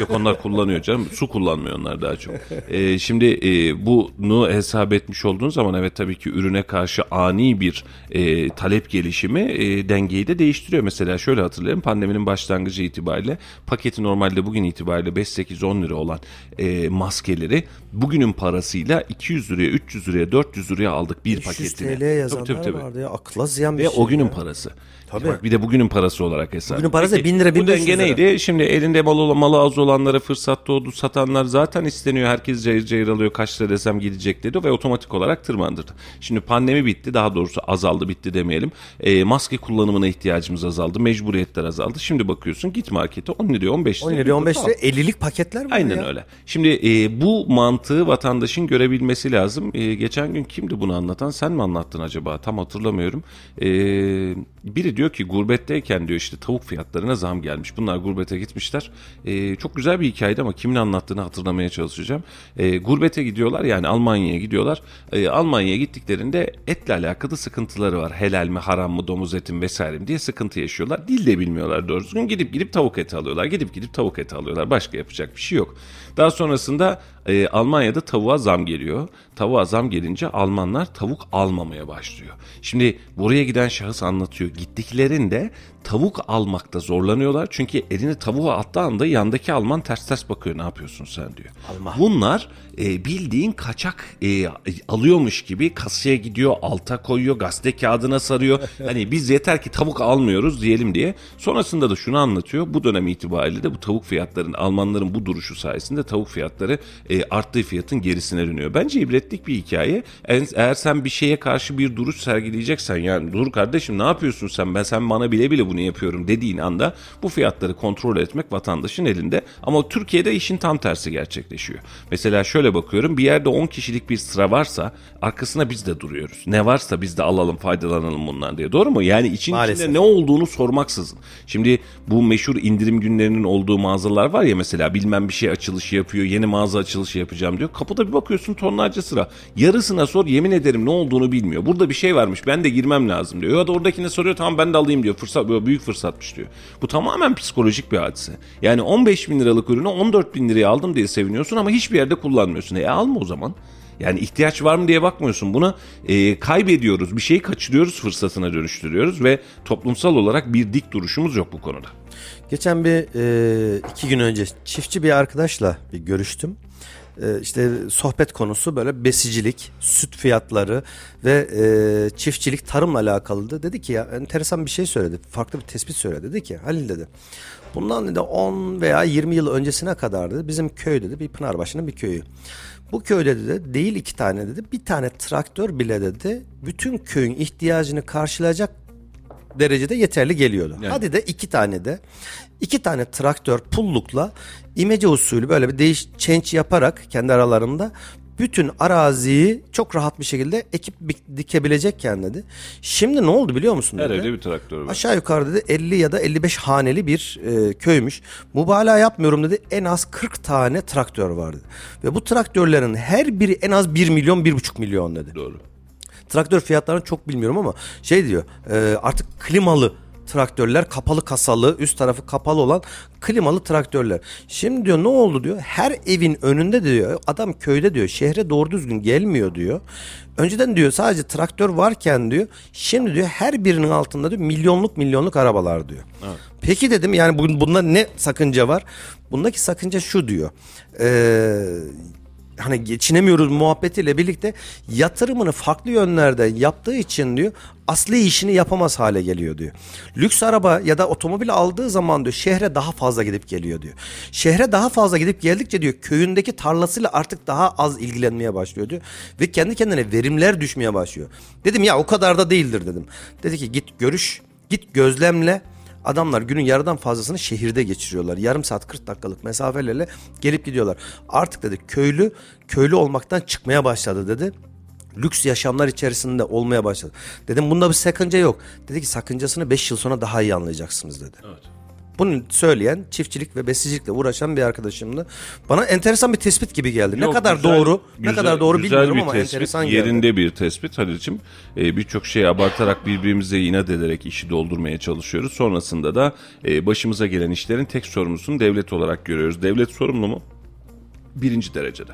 Speaker 1: Yok onlar kullanıyor canım. Su kullanmıyor onlar daha çok. Ee, şimdi e, bunu hesap etmiş olduğun zaman evet tabii ki ürüne karşı ani bir e, talep gelişimi e, dengeyi de değiştiriyor. Mesela şöyle hatırlayalım pandeminin başlangıcı itibariyle paketi normalde bugün itibariyle 5-8-10 lira olan e, maskeleri bugünün parasıyla 200 liraya, 300 liraya, 400 liraya aldık bir
Speaker 2: 500
Speaker 1: paketini.
Speaker 2: TL'ye yazanlar
Speaker 1: Tabii, tabii, tabii.
Speaker 2: vardı ya akla ziyan bir
Speaker 1: Ve
Speaker 2: şey.
Speaker 1: o günün
Speaker 2: ya.
Speaker 1: parası.
Speaker 2: Tabii.
Speaker 1: Bak bir de bugünün parası olarak hesap.
Speaker 2: Bugünün parası
Speaker 1: Peki,
Speaker 2: 1000 lira,
Speaker 1: Bu
Speaker 2: 1500
Speaker 1: denge
Speaker 2: lira.
Speaker 1: neydi? Şimdi elinde malı, malı az olanlara fırsat doğdu. Satanlar zaten isteniyor. Herkes cayır cayır alıyor. Kaç lira desem gidecek dedi ve otomatik olarak tırmandırdı. Şimdi pandemi bitti. Daha doğrusu azaldı bitti demeyelim. E, maske kullanımına ihtiyacımız azaldı. Mecburiyetler azaldı. Şimdi bakıyorsun git markete 10 liraya 15 liraya.
Speaker 2: 10 liraya 15
Speaker 1: al.
Speaker 2: liraya 50'lik paketler var
Speaker 1: Aynen
Speaker 2: ya.
Speaker 1: öyle. Şimdi e, bu mantığı vatandaşın görebilmesi lazım. E, geçen gün kimdi bunu anlatan? Sen mi anlattın acaba? Tam hatırlamıyorum. E, biri diyor ki gurbetteyken diyor işte tavuk fiyatlarına zam gelmiş. Bunlar gurbete gitmişler. E, çok güzel bir hikayeydi ama kimin anlattığını hatırlamaya çalışacağım. E, gurbete gidiyorlar yani Almanya'ya gidiyorlar. E, Almanya'ya gittiklerinde etle alakalı sıkıntıları var. Helal mi, haram mı, domuz etim vesaire diye sıkıntı yaşıyorlar. Dil de bilmiyorlar doğru düzgün. Gidip gidip tavuk eti alıyorlar. Gidip gidip tavuk eti alıyorlar. Başka yapacak bir şey yok. Daha sonrasında e, Almanya'da tavuğa zam geliyor. Tavuğa zam gelince Almanlar tavuk almamaya başlıyor. Şimdi buraya giden şahıs anlatıyor. Gittiklerinde tavuk almakta zorlanıyorlar. Çünkü elini tavuğa attığı anda yandaki Alman ters ters bakıyor. Ne yapıyorsun sen diyor.
Speaker 2: Alma.
Speaker 1: Bunlar e, bildiğin kaçak e, alıyormuş gibi kasaya gidiyor, alta koyuyor, gazete kağıdına sarıyor. hani biz yeter ki tavuk almıyoruz diyelim diye. Sonrasında da şunu anlatıyor. Bu dönem itibariyle de bu tavuk fiyatların Almanların bu duruşu sayesinde tavuk fiyatları e, arttığı fiyatın gerisine dönüyor. Bence ibretlik bir hikaye. Eğer sen bir şeye karşı bir duruş sergileyeceksen yani dur kardeşim ne yapıyorsun sen ben sen bana bile bile bunu yapıyorum dediğin anda bu fiyatları kontrol etmek vatandaşın elinde. Ama Türkiye'de işin tam tersi gerçekleşiyor. Mesela şöyle bakıyorum bir yerde 10 kişilik bir sıra varsa arkasına biz de duruyoruz. Ne varsa biz de alalım faydalanalım bundan diye. Doğru mu? Yani için
Speaker 2: Maalesef.
Speaker 1: içinde ne olduğunu sormaksızın. Şimdi bu meşhur indirim günlerinin olduğu mağazalar var ya mesela bilmem bir şey açılışı yapıyor. Yeni mağaza açılışı yapacağım diyor. Kapıda bir bakıyorsun tonlarca sıra. Yarısına sor yemin ederim ne olduğunu bilmiyor. Burada bir şey varmış ben de girmem lazım diyor. Ya da oradakine soruyor tamam ben de alayım diyor. Fırsat böyle büyük fırsatmış diyor. Bu tamamen psikolojik bir hadise. Yani 15 bin liralık ürünü 14 bin liraya aldım diye seviniyorsun ama hiçbir yerde kullanmıyorsun. E alma o zaman. Yani ihtiyaç var mı diye bakmıyorsun buna. E, kaybediyoruz, bir şeyi kaçırıyoruz, fırsatına dönüştürüyoruz ve toplumsal olarak bir dik duruşumuz yok bu konuda.
Speaker 2: Geçen bir e, iki gün önce çiftçi bir arkadaşla bir görüştüm. E, işte sohbet konusu böyle besicilik, süt fiyatları ve e, çiftçilik, tarımla alakalıydı. Dedi ki ya enteresan bir şey söyledi. Farklı bir tespit söyledi. Dedi ki Halil dedi. Bundan dedi 10 veya 20 yıl öncesine kadar dedi bizim köy dedi bir Pınarbaşı'nın bir köyü. Bu köyde dedi değil iki tane dedi bir tane traktör bile dedi bütün köyün ihtiyacını karşılayacak derecede yeterli geliyordu.
Speaker 1: Yani.
Speaker 2: Hadi de iki tane de iki tane traktör pullukla imece usulü böyle bir değiş change yaparak kendi aralarında bütün araziyi çok rahat bir şekilde ekip bi- dikebilecekken dedi. Şimdi ne oldu biliyor musun
Speaker 1: Her
Speaker 2: dedi.
Speaker 1: evde bir traktör var.
Speaker 2: Aşağı yukarı dedi 50 ya da 55 haneli bir e, köymüş. Mübalağa yapmıyorum dedi. En az 40 tane traktör vardı. Ve bu traktörlerin her biri en az 1 milyon 1,5 milyon dedi.
Speaker 1: Doğru.
Speaker 2: Traktör fiyatlarını çok bilmiyorum ama şey diyor e, artık klimalı traktörler kapalı kasalı üst tarafı kapalı olan klimalı traktörler. Şimdi diyor ne oldu diyor her evin önünde diyor adam köyde diyor şehre doğru düzgün gelmiyor diyor. Önceden diyor sadece traktör varken diyor şimdi diyor her birinin altında diyor milyonluk milyonluk arabalar diyor. Peki dedim yani bun- bunda ne sakınca var? Bundaki sakınca şu diyor. Eee hani geçinemiyoruz muhabbetiyle birlikte yatırımını farklı yönlerden yaptığı için diyor asli işini yapamaz hale geliyor diyor. Lüks araba ya da otomobil aldığı zaman diyor şehre daha fazla gidip geliyor diyor. Şehre daha fazla gidip geldikçe diyor köyündeki tarlasıyla artık daha az ilgilenmeye başlıyor diyor. Ve kendi kendine verimler düşmeye başlıyor. Dedim ya o kadar da değildir dedim. Dedi ki git görüş git gözlemle Adamlar günün yarıdan fazlasını şehirde geçiriyorlar. Yarım saat 40 dakikalık mesafelerle gelip gidiyorlar. Artık dedi köylü köylü olmaktan çıkmaya başladı dedi. Lüks yaşamlar içerisinde olmaya başladı. Dedim bunda bir sakınca yok. Dedi ki sakıncasını 5 yıl sonra daha iyi anlayacaksınız dedi.
Speaker 1: Evet.
Speaker 2: Bunu söyleyen çiftçilik ve besicilikle uğraşan bir arkadaşımdı. Bana enteresan bir tespit gibi geldi. ne
Speaker 1: Yok,
Speaker 2: kadar
Speaker 1: güzel-
Speaker 2: doğru,
Speaker 1: güzel-
Speaker 2: ne kadar doğru
Speaker 1: güzel
Speaker 2: bilmiyorum
Speaker 1: bir
Speaker 2: ama
Speaker 1: tespit,
Speaker 2: enteresan geldi.
Speaker 1: Yerinde bir tespit Halil'cim. Ee, Birçok şeyi abartarak birbirimize inat ederek işi doldurmaya çalışıyoruz. Sonrasında da e, başımıza gelen işlerin tek sorumlusunu devlet olarak görüyoruz. Devlet sorumlu mu? Birinci derecede.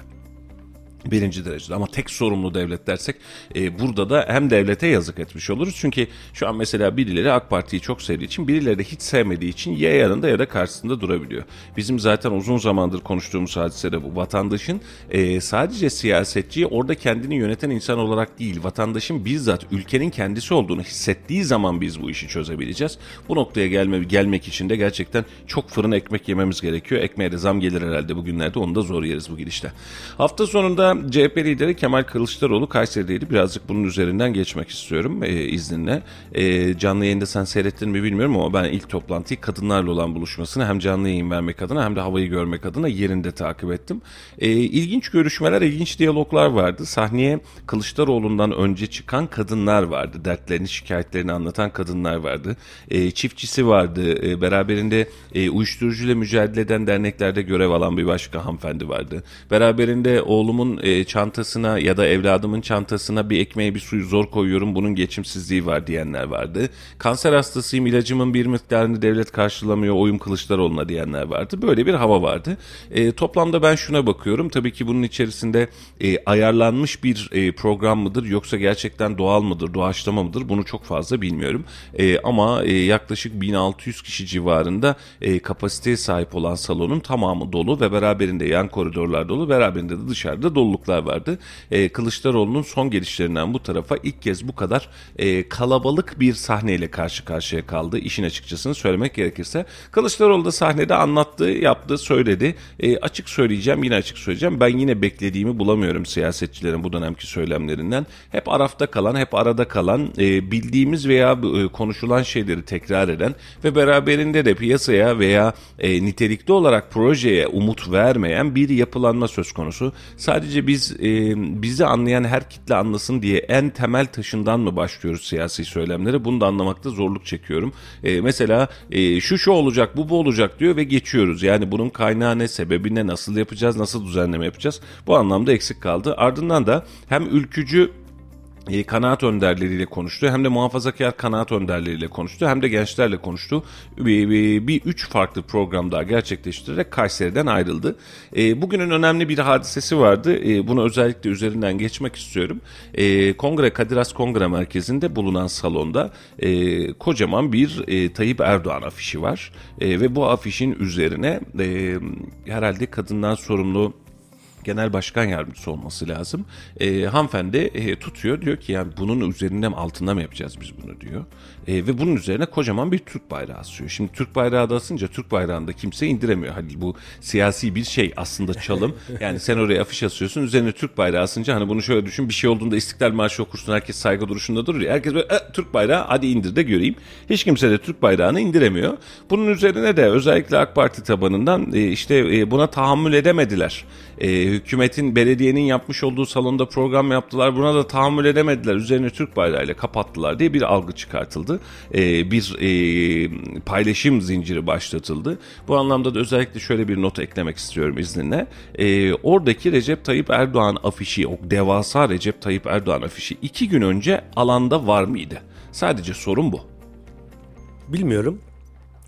Speaker 1: Birinci derecede ama tek sorumlu devlet dersek e, burada da hem devlete yazık etmiş oluruz. Çünkü şu an mesela birileri AK Parti'yi çok sevdiği için birileri de hiç sevmediği için ya yanında ya da karşısında durabiliyor. Bizim zaten uzun zamandır konuştuğumuz hadise de bu. Vatandaşın e, sadece siyasetçiyi orada kendini yöneten insan olarak değil vatandaşın bizzat ülkenin kendisi olduğunu hissettiği zaman biz bu işi çözebileceğiz. Bu noktaya gelme, gelmek için de gerçekten çok fırın ekmek yememiz gerekiyor. Ekmeğe de zam gelir herhalde bugünlerde onu da zor yeriz bu gidişte. Hafta sonunda CHP lideri Kemal Kılıçdaroğlu Kayseri'deydi. Birazcık bunun üzerinden geçmek istiyorum e, izninle. E, canlı yayında sen seyrettin mi bilmiyorum ama ben ilk toplantıyı kadınlarla olan buluşmasını hem canlı yayın vermek adına hem de havayı görmek adına yerinde takip ettim. E, ilginç görüşmeler, ilginç diyaloglar vardı. Sahneye Kılıçdaroğlu'ndan önce çıkan kadınlar vardı. Dertlerini, şikayetlerini anlatan kadınlar vardı. E, çiftçisi vardı. E, beraberinde e, uyuşturucuyla mücadele eden derneklerde görev alan bir başka hanımefendi vardı. Beraberinde oğlumun e, çantasına ya da evladımın çantasına bir ekmeğe bir suyu zor koyuyorum bunun geçimsizliği var diyenler vardı. Kanser hastasıyım ilacımın bir miktarını devlet karşılamıyor oyum Kılıçdaroğlu'na diyenler vardı. Böyle bir hava vardı. E, toplamda ben şuna bakıyorum tabii ki bunun içerisinde e, ayarlanmış bir e, program mıdır yoksa gerçekten doğal mıdır doğaçlama mıdır bunu çok fazla bilmiyorum. E, ama e, yaklaşık 1600 kişi civarında e, kapasiteye sahip olan salonun tamamı dolu ve beraberinde yan koridorlar dolu beraberinde de dışarıda doluluklar vardı. E, Kılıçdaroğlu'nun son gelişlerinden bu tarafa ilk kez bu kadar e, kalabalık bir sahneyle karşı karşıya kaldı. İşin açıkçasını söylemek gerekirse. Kılıçdaroğlu da sahnede anlattı, yaptı, söyledi. E, açık söyleyeceğim, yine açık söyleyeceğim. Ben yine beklediğimi bulamıyorum siyasetçilerin bu dönemki söylemlerinden. Hep arafta kalan, hep arada kalan, e, bildiğimiz veya e, konuşulan şeyleri tekrar eden ve beraberinde de piyasaya veya e, nitelikli olarak projeye umut vermeyen bir yapılanma söz konusu. Sadece biz e, bizi anlayan her kitle anlasın diye en temel taşından mı başlıyoruz siyasi söylemlere? Bunu da anlamakta zorluk çekiyorum. E, mesela e, şu şu olacak, bu bu olacak diyor ve geçiyoruz. Yani bunun kaynağı ne, sebebi ne, nasıl yapacağız, nasıl düzenleme yapacağız? Bu anlamda eksik kaldı. Ardından da hem ülkücü e, kanaat önderleriyle konuştu. Hem de muhafazakar kanaat önderleriyle konuştu. Hem de gençlerle konuştu. Bir, bir, bir üç farklı program daha gerçekleştirerek Kayseri'den ayrıldı. E, bugünün önemli bir hadisesi vardı. E, bunu özellikle üzerinden geçmek istiyorum. E, Kongre Kadir Has Kongre Merkezi'nde bulunan salonda e, kocaman bir e, Tayyip Erdoğan afişi var. E, ve bu afişin üzerine e, herhalde kadından sorumlu genel başkan yardımcısı olması lazım. E, hanımefendi e, tutuyor diyor ki yani bunun üzerinden altında mı yapacağız biz bunu diyor. E, ve bunun üzerine kocaman bir Türk bayrağı asıyor. Şimdi Türk bayrağı da asınca Türk bayrağında kimse indiremiyor. Hani bu siyasi bir şey aslında çalım. Yani sen oraya afiş asıyorsun üzerine Türk bayrağı asınca hani bunu şöyle düşün bir şey olduğunda İstiklal Marşı okursun herkes saygı duruşunda durur ya. Herkes böyle e, Türk bayrağı hadi indir de göreyim. Hiç kimse de Türk bayrağını indiremiyor. Bunun üzerine de özellikle AK Parti tabanından e, işte e, buna tahammül edemediler. E, hükümetin, belediyenin yapmış olduğu salonda program yaptılar. Buna da tahammül edemediler. Üzerine Türk bayrağıyla kapattılar diye bir algı çıkartıldı. E, bir e, paylaşım zinciri başlatıldı. Bu anlamda da özellikle şöyle bir not eklemek istiyorum izninle. E, oradaki Recep Tayyip Erdoğan afişi, o devasa Recep Tayyip Erdoğan afişi iki gün önce alanda var mıydı? Sadece sorun bu.
Speaker 2: Bilmiyorum.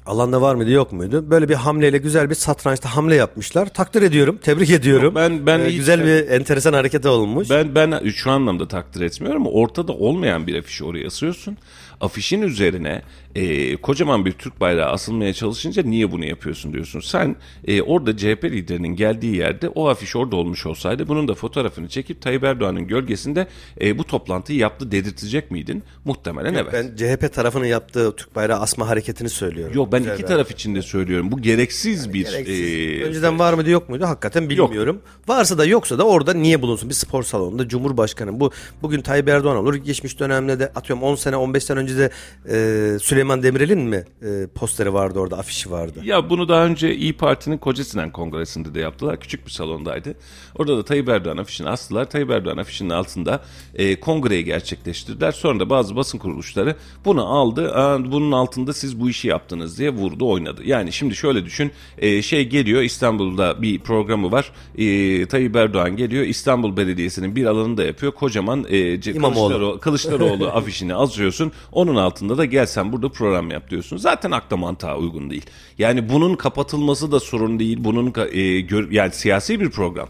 Speaker 2: Alanda var mıydı yok muydu? Böyle bir hamleyle güzel bir satrançta hamle yapmışlar. Takdir ediyorum, tebrik ediyorum.
Speaker 1: Ben- ben
Speaker 2: Ee,
Speaker 1: hiç-
Speaker 2: güzel bir enteresan hareket olmuş.
Speaker 1: Ben ben şu anlamda takdir etmiyorum ortada olmayan bir afişi oraya asıyorsun. Afişin üzerine e, kocaman bir Türk bayrağı asılmaya çalışınca niye bunu yapıyorsun diyorsun. Sen e, orada CHP liderinin geldiği yerde o afiş orada olmuş olsaydı bunun da fotoğrafını çekip Tayyip Erdoğan'ın gölgesinde e, bu toplantıyı yaptı dedirtecek miydin? Muhtemelen evet.
Speaker 2: Ben CHP tarafının yaptığı Türk bayrağı asma hareketini söylüyorum.
Speaker 1: Yok ben
Speaker 2: Güzel
Speaker 1: iki taraf için de söylüyorum. Bu gereksiz bir
Speaker 2: Gereksiz.
Speaker 1: e,
Speaker 2: Önceden var mıydı yok muydu hakikaten bilmiyorum. Varsa da yoksa da orada niye bulunsun? Bir spor salonunda Cumhurbaşkanı bu bugün Tayyip Erdoğan olur. Geçmiş dönemde de atıyorum 10 sene 15 sene önce de e, Süleyman Demirel'in mi e, posteri vardı orada afişi vardı.
Speaker 1: Ya bunu daha önce İyi Parti'nin Kocasinan Kongresi'nde de yaptılar. Küçük bir salondaydı. Orada da Tayyip Erdoğan afişini astılar. Tayyip Erdoğan afişinin altında e, kongreyi gerçekleştirdiler. Sonra da bazı basın kuruluşları bunu aldı. Aa, bunun altında siz bu işi yaptınız diye vurdu oynadı. Yani şimdi şöyle düşün. e, şey geliyor İstanbul'da bir programı var. E, Tayyip Erdoğan geliyor. İstanbul Belediyesi'nin bir alanında yapıyor. Kocaman e,
Speaker 2: İmamoğlu.
Speaker 1: Kılıçdaroğlu, Kılıçdaroğlu afişini asıyorsun. Onun altında da gel sen burada program yap diyorsun. Zaten akla mantığa uygun değil. Yani bunun kapatılması da sorun değil. Bunun e, gör- yani siyasi bir program.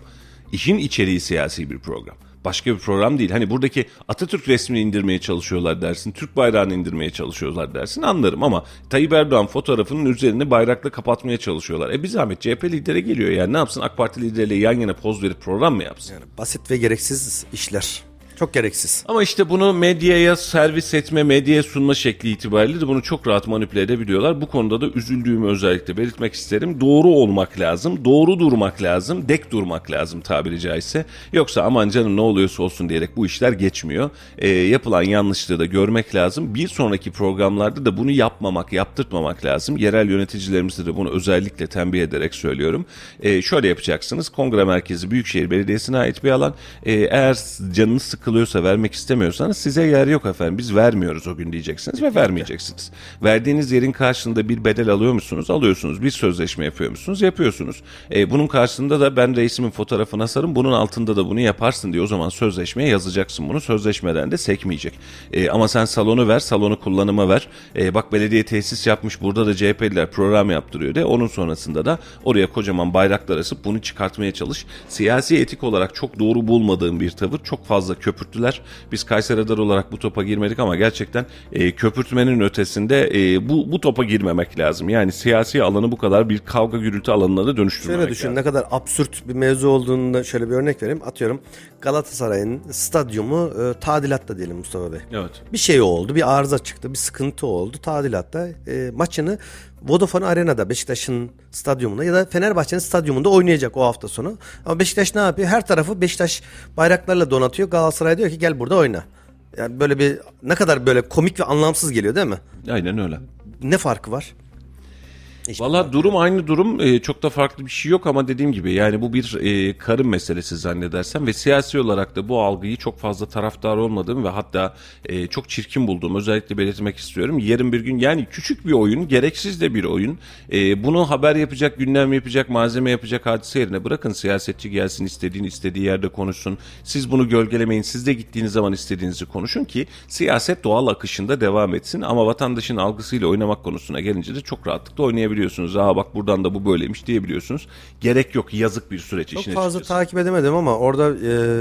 Speaker 1: İşin içeriği siyasi bir program. Başka bir program değil. Hani buradaki Atatürk resmini indirmeye çalışıyorlar dersin. Türk bayrağını indirmeye çalışıyorlar dersin. Anlarım ama Tayyip Erdoğan fotoğrafının üzerini bayrakla kapatmaya çalışıyorlar. E bir zahmet CHP lideri geliyor yani ne yapsın AK Parti lideriyle yan yana poz verip program mı yapsın?
Speaker 2: Yani basit ve gereksiz işler. Çok gereksiz.
Speaker 1: Ama işte bunu medyaya servis etme, medyaya sunma şekli itibariyle de bunu çok rahat manipüle edebiliyorlar. Bu konuda da üzüldüğümü özellikle belirtmek isterim. Doğru olmak lazım, doğru durmak lazım, dek durmak lazım tabiri caizse. Yoksa aman canım ne oluyorsa olsun diyerek bu işler geçmiyor. Ee, yapılan yanlışlığı da görmek lazım. Bir sonraki programlarda da bunu yapmamak, yaptırtmamak lazım. Yerel yöneticilerimize de bunu özellikle tembih ederek söylüyorum. Ee, şöyle yapacaksınız. Kongre Merkezi Büyükşehir Belediyesi'ne ait bir alan. Ee, eğer canınız sıkılıyorsa sıkılıyorsa vermek istemiyorsanız size yer yok efendim. Biz vermiyoruz o gün diyeceksiniz ve vermeyeceksiniz. Verdiğiniz yerin karşılığında bir bedel alıyor musunuz? Alıyorsunuz. Bir sözleşme yapıyor musunuz? Yapıyorsunuz. E, bunun karşılığında da ben reisimin fotoğrafına sarım. Bunun altında da bunu yaparsın diye o zaman sözleşmeye yazacaksın bunu. Sözleşmeden de sekmeyecek. E, ama sen salonu ver, salonu kullanıma ver. E, bak belediye tesis yapmış. Burada da CHP'liler program yaptırıyor de. Onun sonrasında da oraya kocaman bayraklar asıp bunu çıkartmaya çalış. Siyasi etik olarak çok doğru bulmadığım bir tavır. Çok fazla köpürttüler. Biz Kayseri Radar olarak bu topa girmedik ama gerçekten e, köpürtmenin ötesinde e, bu, bu topa girmemek lazım. Yani siyasi alanı bu kadar bir kavga gürültü alanına da dönüştürmemek
Speaker 2: Şöyle düşün
Speaker 1: lazım.
Speaker 2: ne kadar absürt bir mevzu olduğunu şöyle bir örnek vereyim. Atıyorum Galatasaray'ın stadyumu e, tadilatta diyelim Mustafa Bey.
Speaker 1: Evet.
Speaker 2: Bir şey oldu, bir arıza çıktı, bir sıkıntı oldu tadilatta. E, maçını Vodafone Arena'da Beşiktaş'ın stadyumunda ya da Fenerbahçe'nin stadyumunda oynayacak o hafta sonu. Ama Beşiktaş ne yapıyor? Her tarafı Beşiktaş bayraklarla donatıyor. Galatasaray diyor ki gel burada oyna. Yani böyle bir ne kadar böyle komik ve anlamsız geliyor değil mi?
Speaker 1: Aynen öyle.
Speaker 2: Ne farkı var?
Speaker 1: Valla durum aynı durum. Ee, çok da farklı bir şey yok ama dediğim gibi yani bu bir e, karın meselesi zannedersem ve siyasi olarak da bu algıyı çok fazla taraftar olmadığım ve hatta e, çok çirkin bulduğum özellikle belirtmek istiyorum. Yarın bir gün yani küçük bir oyun gereksiz de bir oyun. E, bunu haber yapacak gündem yapacak malzeme yapacak hadise yerine bırakın. Siyasetçi gelsin istediğini istediği yerde konuşsun. Siz bunu gölgelemeyin siz de gittiğiniz zaman istediğinizi konuşun ki siyaset doğal akışında devam etsin. Ama vatandaşın algısıyla oynamak konusuna gelince de çok rahatlıkla oynayabiliyorsunuz. Aa bak buradan da bu böyleymiş diyebiliyorsunuz. Gerek yok yazık bir süreç
Speaker 2: Çok
Speaker 1: işin
Speaker 2: fazla
Speaker 1: açıkçası.
Speaker 2: takip edemedim ama orada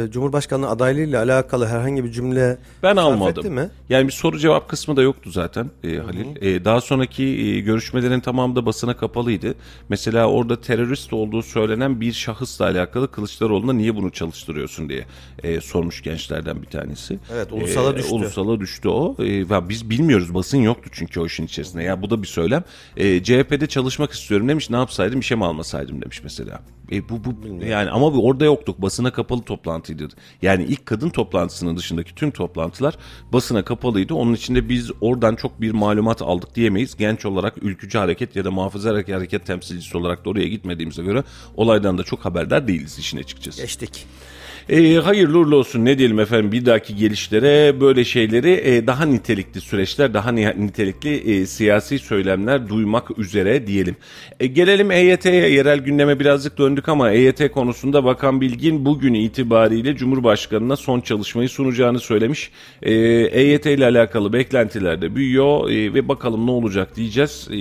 Speaker 2: e, Cumhurbaşkanlığı adaylığıyla alakalı herhangi bir cümle
Speaker 1: Ben almadım.
Speaker 2: mi?
Speaker 1: Yani bir soru cevap kısmı da yoktu zaten e, Halil. E, daha sonraki e, görüşmelerin tamamı da basına kapalıydı. Mesela orada terörist olduğu söylenen bir şahısla alakalı Kılıçdaroğlu'na niye bunu çalıştırıyorsun diye e, sormuş gençlerden bir tanesi.
Speaker 2: Evet, ulusala düştü.
Speaker 1: Ulusala düştü o. E, biz bilmiyoruz basın yoktu çünkü o işin içerisinde. Ya bu da bir söylem. E, CHP'de çalışmak istiyorum demiş. Ne yapsaydım bir şey mi almasaydım demiş mesela. E, bu, bu yani ama orada yoktuk. Basına kapalı toplantıydı. Yani ilk kadın toplantısının dışındaki tüm toplantılar basına kapalıydı. Onun içinde biz oradan çok bir malumat aldık diyemeyiz. Genç olarak ülkücü hareket ya da muhafazakar hareket temsilcisi olarak da oraya gitmediğimize göre olaydan da çok haberdar değiliz işin açıkçası.
Speaker 2: Geçtik.
Speaker 1: E, hayırlı uğurlu olsun ne diyelim efendim bir dahaki gelişlere böyle şeyleri e, daha nitelikli süreçler daha ni- nitelikli e, siyasi söylemler duymak üzere diyelim. E, gelelim EYT'ye yerel gündeme birazcık döndük ama EYT konusunda Bakan Bilgin bugün itibariyle Cumhurbaşkanı'na son çalışmayı sunacağını söylemiş. E, EYT ile alakalı beklentiler de büyüyor e, ve bakalım ne olacak diyeceğiz. E,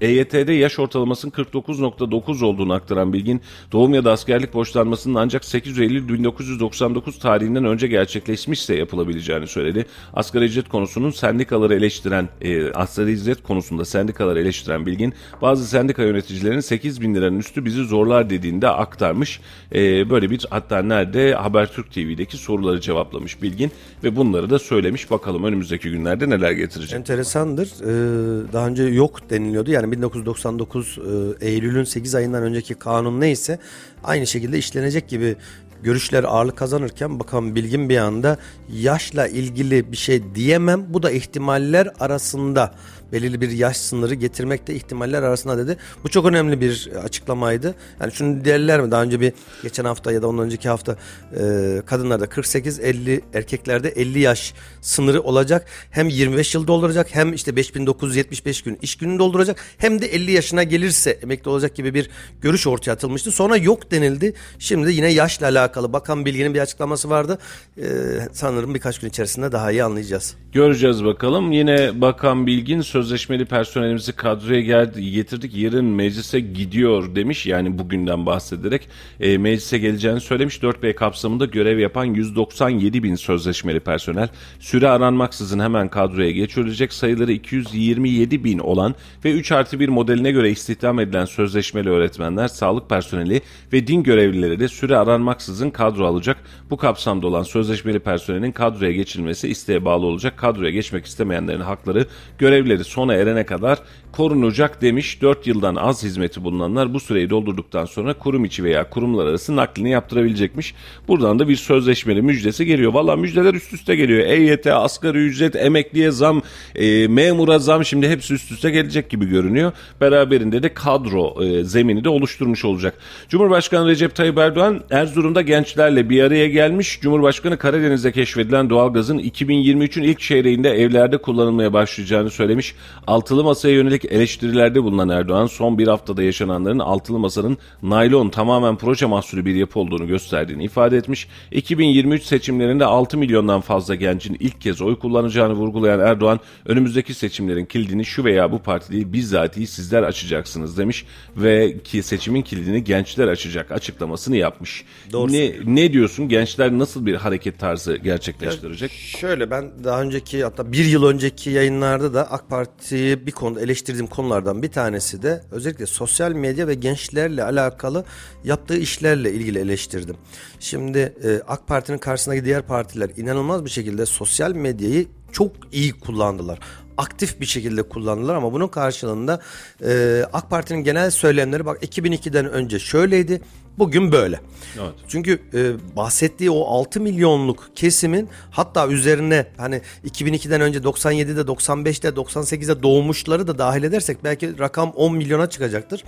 Speaker 1: EYT'de yaş ortalamasının 49.9 olduğunu aktaran Bilgin, doğum ya da askerlik borçlanmasının ancak 8 Eylül 1999 tarihinden önce gerçekleşmişse yapılabileceğini söyledi. Asgari ücret konusunun sendikaları eleştiren, e, asgari ücret konusunda sendikaları eleştiren Bilgin, bazı sendika yöneticilerinin 8 bin liranın üstü bizi zorlar dediğinde aktarmış. E, böyle bir hatta nerede Habertürk TV'deki soruları cevaplamış Bilgin ve bunları da söylemiş. Bakalım önümüzdeki günlerde neler getirecek.
Speaker 2: Enteresandır. Ee, daha önce yok deniliyordu. Yani 1999 e, Eylül'ün 8 ayından önceki kanun neyse aynı şekilde işlenecek gibi görüşler ağırlık kazanırken bakan bilgin bir anda yaşla ilgili bir şey diyemem. Bu da ihtimaller arasında belirli bir yaş sınırı getirmek de ihtimaller arasında dedi. Bu çok önemli bir açıklamaydı. Yani şunu derler mi daha önce bir geçen hafta ya da ondan önceki hafta e, kadınlarda 48-50 erkeklerde 50 yaş sınırı olacak. Hem 25 yıl dolduracak hem işte 5975 gün iş gününü dolduracak hem de 50 yaşına gelirse emekli olacak gibi bir görüş ortaya atılmıştı. Sonra yok denildi. Şimdi de yine yaşla alakalı bakan bilginin bir açıklaması vardı. E, sanırım birkaç gün içerisinde daha iyi anlayacağız.
Speaker 1: Göreceğiz bakalım. Yine Bakan Bilgin sözleşmeli personelimizi kadroya geldi, getirdik. Yarın meclise gidiyor demiş. Yani bugünden bahsederek e, meclise geleceğini söylemiş. 4B kapsamında görev yapan 197 bin sözleşmeli personel süre aranmaksızın hemen kadroya geçirilecek. Sayıları 227 bin olan ve 3 artı 1 modeline göre istihdam edilen sözleşmeli öğretmenler, sağlık personeli ve din görevlileri de süre aranmaksızın kadro alacak. Bu kapsamda olan sözleşmeli personelin kadroya geçirilmesi isteğe bağlı olacak. Kadroya geçmek istemeyenlerin hakları görevleri sona erene kadar korunacak demiş. 4 yıldan az hizmeti bulunanlar bu süreyi doldurduktan sonra kurum içi veya kurumlar arası naklini yaptırabilecekmiş. Buradan da bir sözleşmeli müjdesi geliyor. Valla müjdeler üst üste geliyor. EYT, asgari ücret, emekliye zam, e, memura zam şimdi hepsi üst üste gelecek gibi görünüyor. Beraberinde de kadro e, zemini de oluşturmuş olacak. Cumhurbaşkanı Recep Tayyip Erdoğan Erzurum'da gençlerle bir araya gelmiş. Cumhurbaşkanı Karadeniz'de keşfedilen doğalgazın 2023'ün ilk çeyreğinde evlerde kullanılmaya başlayacağını söylemiş. Altılı masaya yönelik eleştirilerde bulunan Erdoğan son bir haftada yaşananların altılı masanın naylon tamamen proje mahsulü bir yapı olduğunu gösterdiğini ifade etmiş. 2023 seçimlerinde 6 milyondan fazla gencin ilk kez oy kullanacağını vurgulayan Erdoğan önümüzdeki seçimlerin kilidini şu veya bu parti değil bizzatihi sizler açacaksınız demiş ve ki seçimin kilidini gençler açacak açıklamasını yapmış.
Speaker 2: Doğru
Speaker 1: ne, ne diyorsun gençler nasıl bir hareket tarzı gerçekleştirecek?
Speaker 2: Şöyle ben daha önceki hatta bir yıl önceki yayınlarda da AK Parti'yi bir konuda eleştirdiğim konulardan bir tanesi de özellikle sosyal medya ve gençlerle alakalı yaptığı işlerle ilgili eleştirdim. Şimdi e, AK Parti'nin karşısındaki diğer partiler inanılmaz bir şekilde sosyal medyayı çok iyi kullandılar aktif bir şekilde kullandılar ama bunun karşılığında e, AK Parti'nin genel söylemleri bak 2002'den önce şöyleydi bugün böyle.
Speaker 1: Evet.
Speaker 2: Çünkü e, bahsettiği o 6 milyonluk kesimin hatta üzerine hani 2002'den önce 97'de 95'te 98'de doğmuşları da dahil edersek belki rakam 10 milyona çıkacaktır.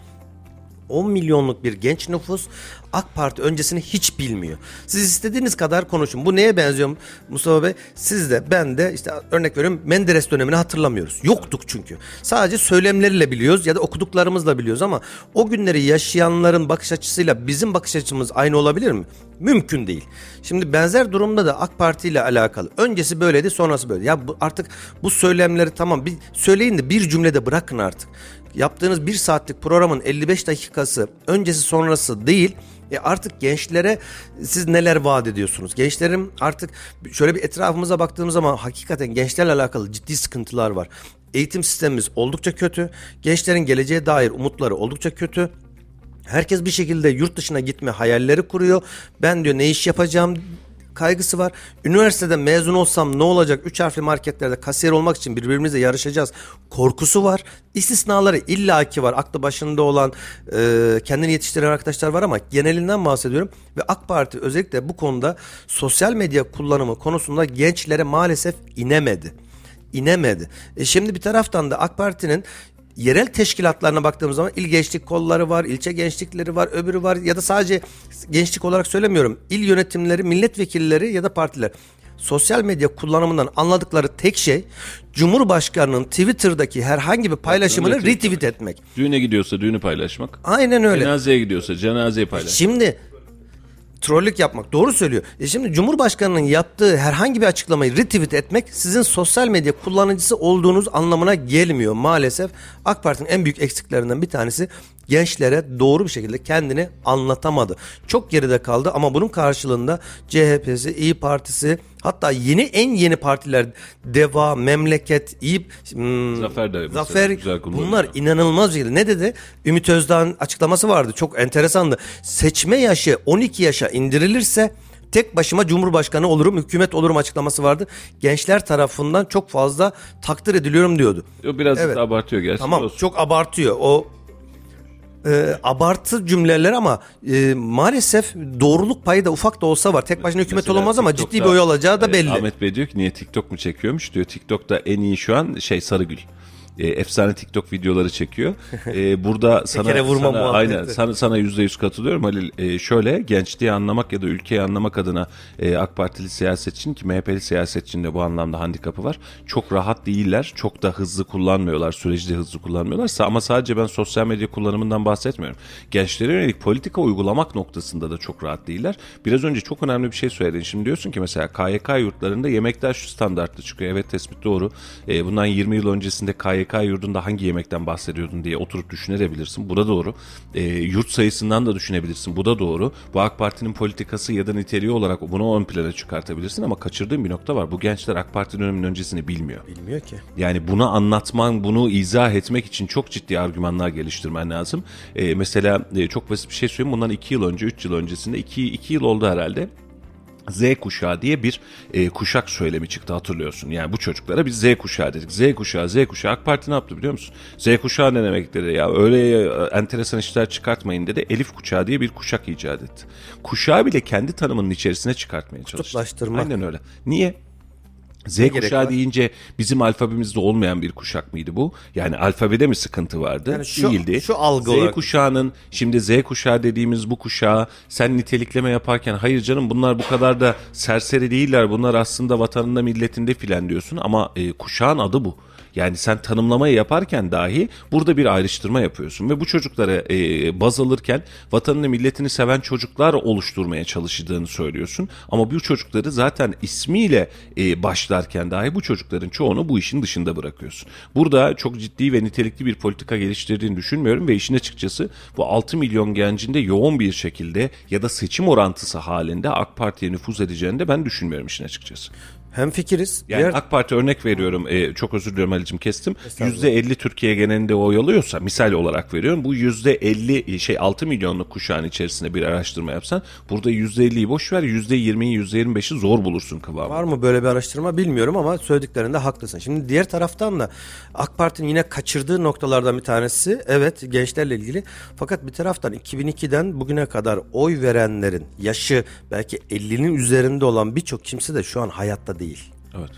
Speaker 2: 10 milyonluk bir genç nüfus AK Parti öncesini hiç bilmiyor. Siz istediğiniz kadar konuşun. Bu neye benziyor Mustafa Bey? Siz de ben de işte örnek veriyorum Menderes dönemini hatırlamıyoruz. Yoktuk çünkü. Sadece söylemleriyle biliyoruz ya da okuduklarımızla biliyoruz ama o günleri yaşayanların bakış açısıyla bizim bakış açımız aynı olabilir mi? Mümkün değil. Şimdi benzer durumda da AK Parti ile alakalı. Öncesi böyleydi sonrası böyle. Ya bu, artık bu söylemleri tamam bir söyleyin de bir cümlede bırakın artık. Yaptığınız bir saatlik programın 55 dakikası öncesi sonrası değil. E artık gençlere siz neler vaat ediyorsunuz? Gençlerin artık şöyle bir etrafımıza baktığımız zaman hakikaten gençlerle alakalı ciddi sıkıntılar var. Eğitim sistemimiz oldukça kötü. Gençlerin geleceğe dair umutları oldukça kötü. Herkes bir şekilde yurt dışına gitme hayalleri kuruyor. Ben diyor ne iş yapacağım kaygısı var. Üniversiteden mezun olsam ne olacak? Üç harfli marketlerde kasiyer olmak için birbirimizle yarışacağız. Korkusu var. İstisnaları illaki var. Aklı başında olan e, kendini yetiştiren arkadaşlar var ama genelinden bahsediyorum. Ve AK Parti özellikle bu konuda sosyal medya kullanımı konusunda gençlere maalesef inemedi inemedi. E şimdi bir taraftan da AK Parti'nin yerel teşkilatlarına baktığımız zaman il gençlik kolları var, ilçe gençlikleri var, öbürü var ya da sadece gençlik olarak söylemiyorum. İl yönetimleri, milletvekilleri ya da partiler sosyal medya kullanımından anladıkları tek şey Cumhurbaşkanının Twitter'daki herhangi bir paylaşımını
Speaker 1: Retweet
Speaker 2: etmek.
Speaker 1: Düğüne gidiyorsa düğünü paylaşmak.
Speaker 2: Aynen öyle.
Speaker 1: Cenazeye gidiyorsa cenazeyi paylaşmak.
Speaker 2: Şimdi trollük yapmak doğru söylüyor. E şimdi Cumhurbaşkanının yaptığı herhangi bir açıklamayı retweet etmek sizin sosyal medya kullanıcısı olduğunuz anlamına gelmiyor maalesef. AK Parti'nin en büyük eksiklerinden bir tanesi gençlere doğru bir şekilde kendini anlatamadı. Çok geride kaldı ama bunun karşılığında CHP'si, İyi Partisi hatta yeni en yeni partiler Deva, Memleket, İyi hmm,
Speaker 1: Zafer de
Speaker 2: Zafer bunlar inanılmaz bir şekilde. Ne dedi? Ümit Özdağ'ın açıklaması vardı. Çok enteresandı. Seçme yaşı 12 yaşa indirilirse tek başıma Cumhurbaşkanı olurum, hükümet olurum açıklaması vardı. Gençler tarafından çok fazla takdir ediliyorum diyordu.
Speaker 1: Biraz
Speaker 2: Evet.
Speaker 1: abartıyor gerçi.
Speaker 2: Tamam
Speaker 1: Olsun.
Speaker 2: çok abartıyor. O e, abartı cümleler ama e, maalesef doğruluk payı da ufak da olsa var. Tek başına hükümet
Speaker 1: Mesela
Speaker 2: olamaz ama ciddi bir oy olacağı da
Speaker 1: e,
Speaker 2: belli.
Speaker 1: Ahmet Bey diyor ki niye TikTok mu çekiyormuş diyor. TikTok'ta en iyi şu an şey Sarıgül. E, efsane TikTok videoları çekiyor. E, burada sana,
Speaker 2: kere vurma
Speaker 1: sana
Speaker 2: muhabbeti.
Speaker 1: aynen sana sana yüzde yüz katılıyorum Halil. E, şöyle gençliği anlamak ya da ülkeyi anlamak adına e, AK Partili siyasetçinin ki MHP'li siyasetçinin de bu anlamda handikapı var. Çok rahat değiller. Çok da hızlı kullanmıyorlar. Süreci de hızlı kullanmıyorlar. Ama sadece ben sosyal medya kullanımından bahsetmiyorum. Gençlere yönelik politika uygulamak noktasında da çok rahat değiller. Biraz önce çok önemli bir şey söyledin. Şimdi diyorsun ki mesela KYK yurtlarında yemekler şu standartlı çıkıyor. Evet tespit doğru. E, bundan 20 yıl öncesinde KYK yurdunda hangi yemekten bahsediyordun diye oturup düşünebilirsin. Bu da doğru. E, yurt sayısından da düşünebilirsin. Bu da doğru. Bu AK Parti'nin politikası ya da niteliği olarak bunu ön plana çıkartabilirsin ama kaçırdığın bir nokta var. Bu gençler AK Parti döneminin öncesini bilmiyor.
Speaker 2: Bilmiyor ki.
Speaker 1: Yani bunu anlatman, bunu izah etmek için çok ciddi argümanlar geliştirmen lazım. Ee, mesela e, çok basit bir şey söyleyeyim. Bundan 2 yıl önce, 3 yıl öncesinde, 2 2 yıl oldu herhalde. Z kuşağı diye bir e, kuşak söylemi çıktı hatırlıyorsun. Yani bu çocuklara biz Z kuşağı dedik. Z kuşağı, Z kuşağı. AK Parti ne yaptı biliyor musun? Z kuşağı ne demek dedi ya. Öyle e, enteresan işler çıkartmayın dedi. Elif kuşağı diye bir kuşak icat etti. Kuşağı bile kendi tanımının içerisine çıkartmaya çalıştı.
Speaker 2: Kutuplaştırmak.
Speaker 1: Aynen öyle. Niye? Z
Speaker 2: gerek
Speaker 1: kuşağı deyince bizim alfabemizde olmayan bir kuşak mıydı bu? Yani alfabede mi sıkıntı vardı?
Speaker 2: Yani şu-
Speaker 1: Değildi.
Speaker 2: şu algı
Speaker 1: Z
Speaker 2: olarak-
Speaker 1: kuşağının şimdi Z kuşağı dediğimiz bu kuşağı sen nitelikleme yaparken hayır canım bunlar bu kadar da serseri değiller. Bunlar aslında vatanında milletinde filan diyorsun ama e, kuşağın adı bu. Yani sen tanımlamayı yaparken dahi burada bir ayrıştırma yapıyorsun ve bu çocuklara e, baz alırken vatanını milletini seven çocuklar oluşturmaya çalıştığını söylüyorsun. Ama bu çocukları zaten ismiyle e, başlarken dahi bu çocukların çoğunu bu işin dışında bırakıyorsun. Burada çok ciddi ve nitelikli bir politika geliştirdiğini düşünmüyorum ve işin açıkçası bu 6 milyon gencin de yoğun bir şekilde ya da seçim orantısı halinde AK Parti'ye nüfuz edeceğini de ben düşünmüyorum işin açıkçası.
Speaker 2: Hem fikiriz.
Speaker 1: Yani
Speaker 2: Diğer-
Speaker 1: AK Parti örnek veriyorum. e, çok özür diliyorum Halicim kestim. %50 Türkiye genelinde oy alıyorsa misal olarak veriyorum. Bu %50 şey 6 milyonluk kuşağın içerisinde bir araştırma yapsan burada %50'yi boş ver %20'yi %25'i zor bulursun kıvamı.
Speaker 2: Var mı böyle bir araştırma bilmiyorum ama söylediklerinde haklısın. Şimdi diğer taraftan da AK Parti'nin yine kaçırdığı noktalardan bir tanesi evet gençlerle ilgili. Fakat bir taraftan 2002'den bugüne kadar oy verenlerin yaşı belki 50'nin üzerinde olan birçok kimse de şu an hayatta değil.
Speaker 1: Evet.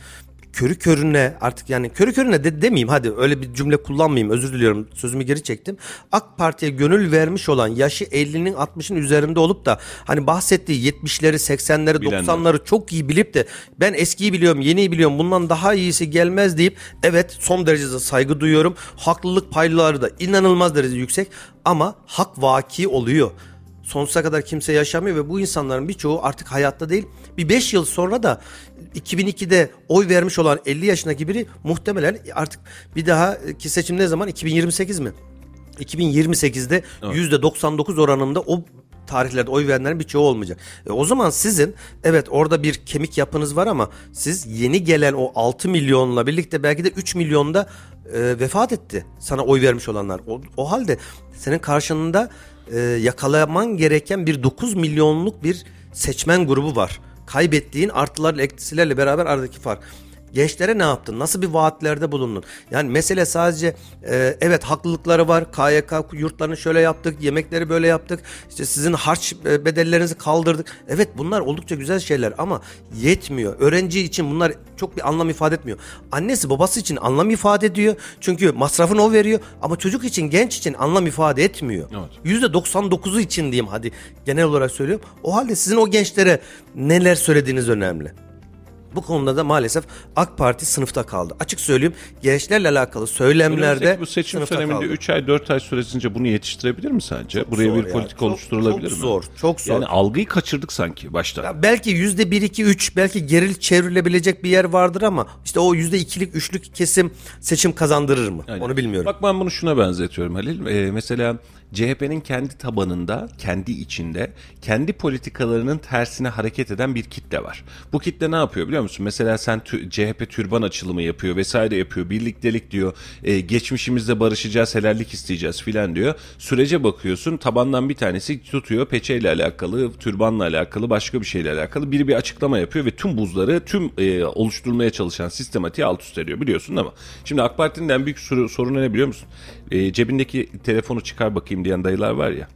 Speaker 2: körü körüne artık yani körü körüne de demeyeyim hadi öyle bir cümle kullanmayayım özür diliyorum sözümü geri çektim. AK Parti'ye gönül vermiş olan yaşı 50'nin 60'ın üzerinde olup da hani bahsettiği 70'leri 80'leri
Speaker 1: Bilenler.
Speaker 2: 90'ları çok iyi bilip de ben eskiyi biliyorum yeniyi biliyorum bundan daha iyisi gelmez deyip evet son derecede saygı duyuyorum. Haklılık payları da inanılmaz derecede yüksek ama hak vaki oluyor sonsuza kadar kimse yaşamıyor ve bu insanların birçoğu artık hayatta değil. Bir 5 yıl sonra da 2002'de oy vermiş olan 50 yaşındaki biri muhtemelen artık bir daha ki seçim ne zaman 2028 mi? 2028'de %99 oranında o tarihlerde oy verenlerin birçoğu olmayacak. E o zaman sizin evet orada bir kemik yapınız var ama siz yeni gelen o 6 milyonla birlikte belki de 3 milyonda e, vefat etti sana oy vermiş olanlar. O, o halde senin karşında e, yakalaman gereken bir 9 milyonluk bir seçmen grubu var. Kaybettiğin artılarla eksilerle beraber aradaki fark. Gençlere ne yaptın? Nasıl bir vaatlerde bulundun? Yani mesele sadece e, evet haklılıkları var. KYK yurtlarını şöyle yaptık, yemekleri böyle yaptık. İşte sizin harç e, bedellerinizi kaldırdık. Evet bunlar oldukça güzel şeyler ama yetmiyor. Öğrenci için bunlar çok bir anlam ifade etmiyor. Annesi babası için anlam ifade ediyor. Çünkü masrafını o veriyor ama çocuk için, genç için anlam ifade etmiyor.
Speaker 1: Evet.
Speaker 2: %99'u için diyeyim hadi genel olarak söylüyorum. O halde sizin o gençlere neler söylediğiniz önemli. Bu konuda da maalesef AK Parti sınıfta kaldı. Açık söyleyeyim gençlerle alakalı söylemlerde
Speaker 1: Önümüzdeki bu seçim döneminde
Speaker 2: kaldı.
Speaker 1: 3 ay 4 ay süresince bunu yetiştirebilir mi sence? Buraya
Speaker 2: zor
Speaker 1: bir
Speaker 2: ya.
Speaker 1: politika
Speaker 2: Çok-
Speaker 1: oluşturulabilir
Speaker 2: çok
Speaker 1: mi?
Speaker 2: zor, çok zor.
Speaker 1: Yani algıyı kaçırdık sanki başta.
Speaker 2: Ya belki yüzde bir, iki, üç belki geril çevrilebilecek bir yer vardır ama işte o yüzde ikilik, üçlük kesim seçim kazandırır mı?
Speaker 1: Aynen.
Speaker 2: Onu bilmiyorum.
Speaker 1: Bak ben bunu şuna benzetiyorum Halil. Ee, mesela CHP'nin kendi tabanında, kendi içinde, kendi politikalarının tersine hareket eden bir kitle var. Bu kitle ne yapıyor biliyor musun? Mesela sen tü- CHP türban açılımı yapıyor vesaire yapıyor. Birliktelik diyor. e, geçmişimizde barışacağız, helallik isteyeceğiz filan diyor. Sürece bakıyorsun tabandan bir tanesi tutuyor peçeyle alakalı, türbanla alakalı, başka bir şeyle alakalı. Biri bir açıklama yapıyor ve tüm buzları tüm e, oluşturmaya çalışan sistematiği alt üst ediyor biliyorsun ama. Şimdi AK Parti'nin en büyük soru- sorunu ne biliyor musun? E, cebindeki telefonu çıkar bakayım diyen dayılar var ya.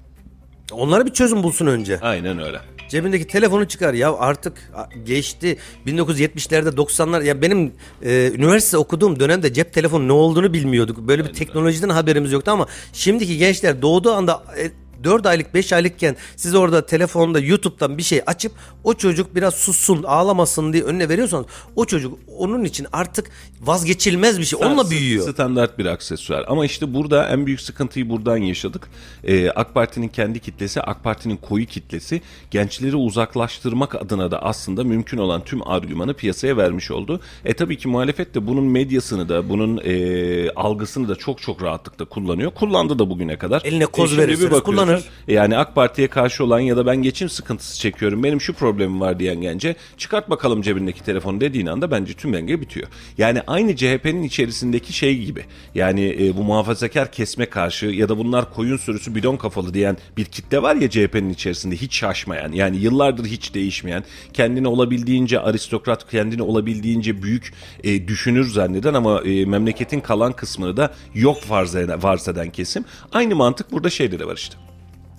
Speaker 2: Onlara bir çözüm bulsun önce.
Speaker 1: Aynen öyle.
Speaker 2: Cebindeki telefonu çıkar ya artık geçti 1970'lerde 90'lar ya benim e, üniversite okuduğum dönemde cep telefonu ne olduğunu bilmiyorduk. Böyle bir teknolojiden haberimiz yoktu ama şimdiki gençler doğduğu anda e, 4 aylık 5 aylıkken siz orada telefonda YouTube'dan bir şey açıp o çocuk biraz sussun ağlamasın diye önüne veriyorsanız o çocuk onun için artık vazgeçilmez bir şey. Onunla
Speaker 1: St-
Speaker 2: büyüyor.
Speaker 1: Standart bir aksesuar. Ama işte burada en büyük sıkıntıyı buradan yaşadık. Ee, AK Parti'nin kendi kitlesi, AK Parti'nin koyu kitlesi gençleri uzaklaştırmak adına da aslında mümkün olan tüm argümanı piyasaya vermiş oldu. E tabii ki muhalefet de bunun medyasını da, bunun e, algısını da çok çok rahatlıkla kullanıyor. Kullandı da bugüne kadar.
Speaker 2: Eline koz
Speaker 1: E şimdi bir
Speaker 2: verirseniz kullanır.
Speaker 1: Yani AK Parti'ye karşı olan ya da ben geçim sıkıntısı çekiyorum. Benim şu problemim var diyen gence çıkart bakalım cebindeki telefonu dediğin anda bence tüm denge bitiyor. Yani aynı CHP'nin içerisindeki şey gibi. Yani e, bu muhafazakar kesme karşı ya da bunlar koyun sürüsü bidon kafalı diyen bir kitle var ya CHP'nin içerisinde hiç şaşmayan. Yani yıllardır hiç değişmeyen, kendini olabildiğince aristokrat, kendini olabildiğince büyük e, düşünür zanneden ama e, memleketin kalan kısmını da yok farz eden, farz eden kesim. Aynı mantık burada şeyde de var işte.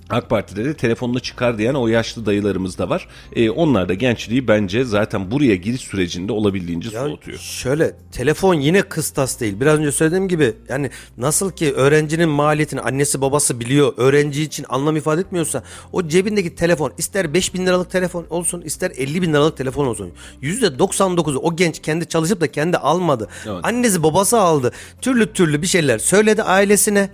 Speaker 1: AK Parti'de de telefonunu çıkar diyen o yaşlı dayılarımız da var. E, onlar da gençliği bence zaten buraya giriş sürecinde olabildiğince
Speaker 2: Ya
Speaker 1: soğutuyor.
Speaker 2: Şöyle telefon yine kıstas değil. Biraz önce söylediğim gibi yani nasıl ki öğrencinin maliyetini annesi babası biliyor. Öğrenci için anlam ifade etmiyorsa o cebindeki telefon ister 5 bin liralık telefon olsun ister 50 bin liralık telefon olsun. %99'u o genç kendi çalışıp da kendi almadı.
Speaker 1: Evet.
Speaker 2: Annesi babası aldı. Türlü türlü bir şeyler söyledi ailesine.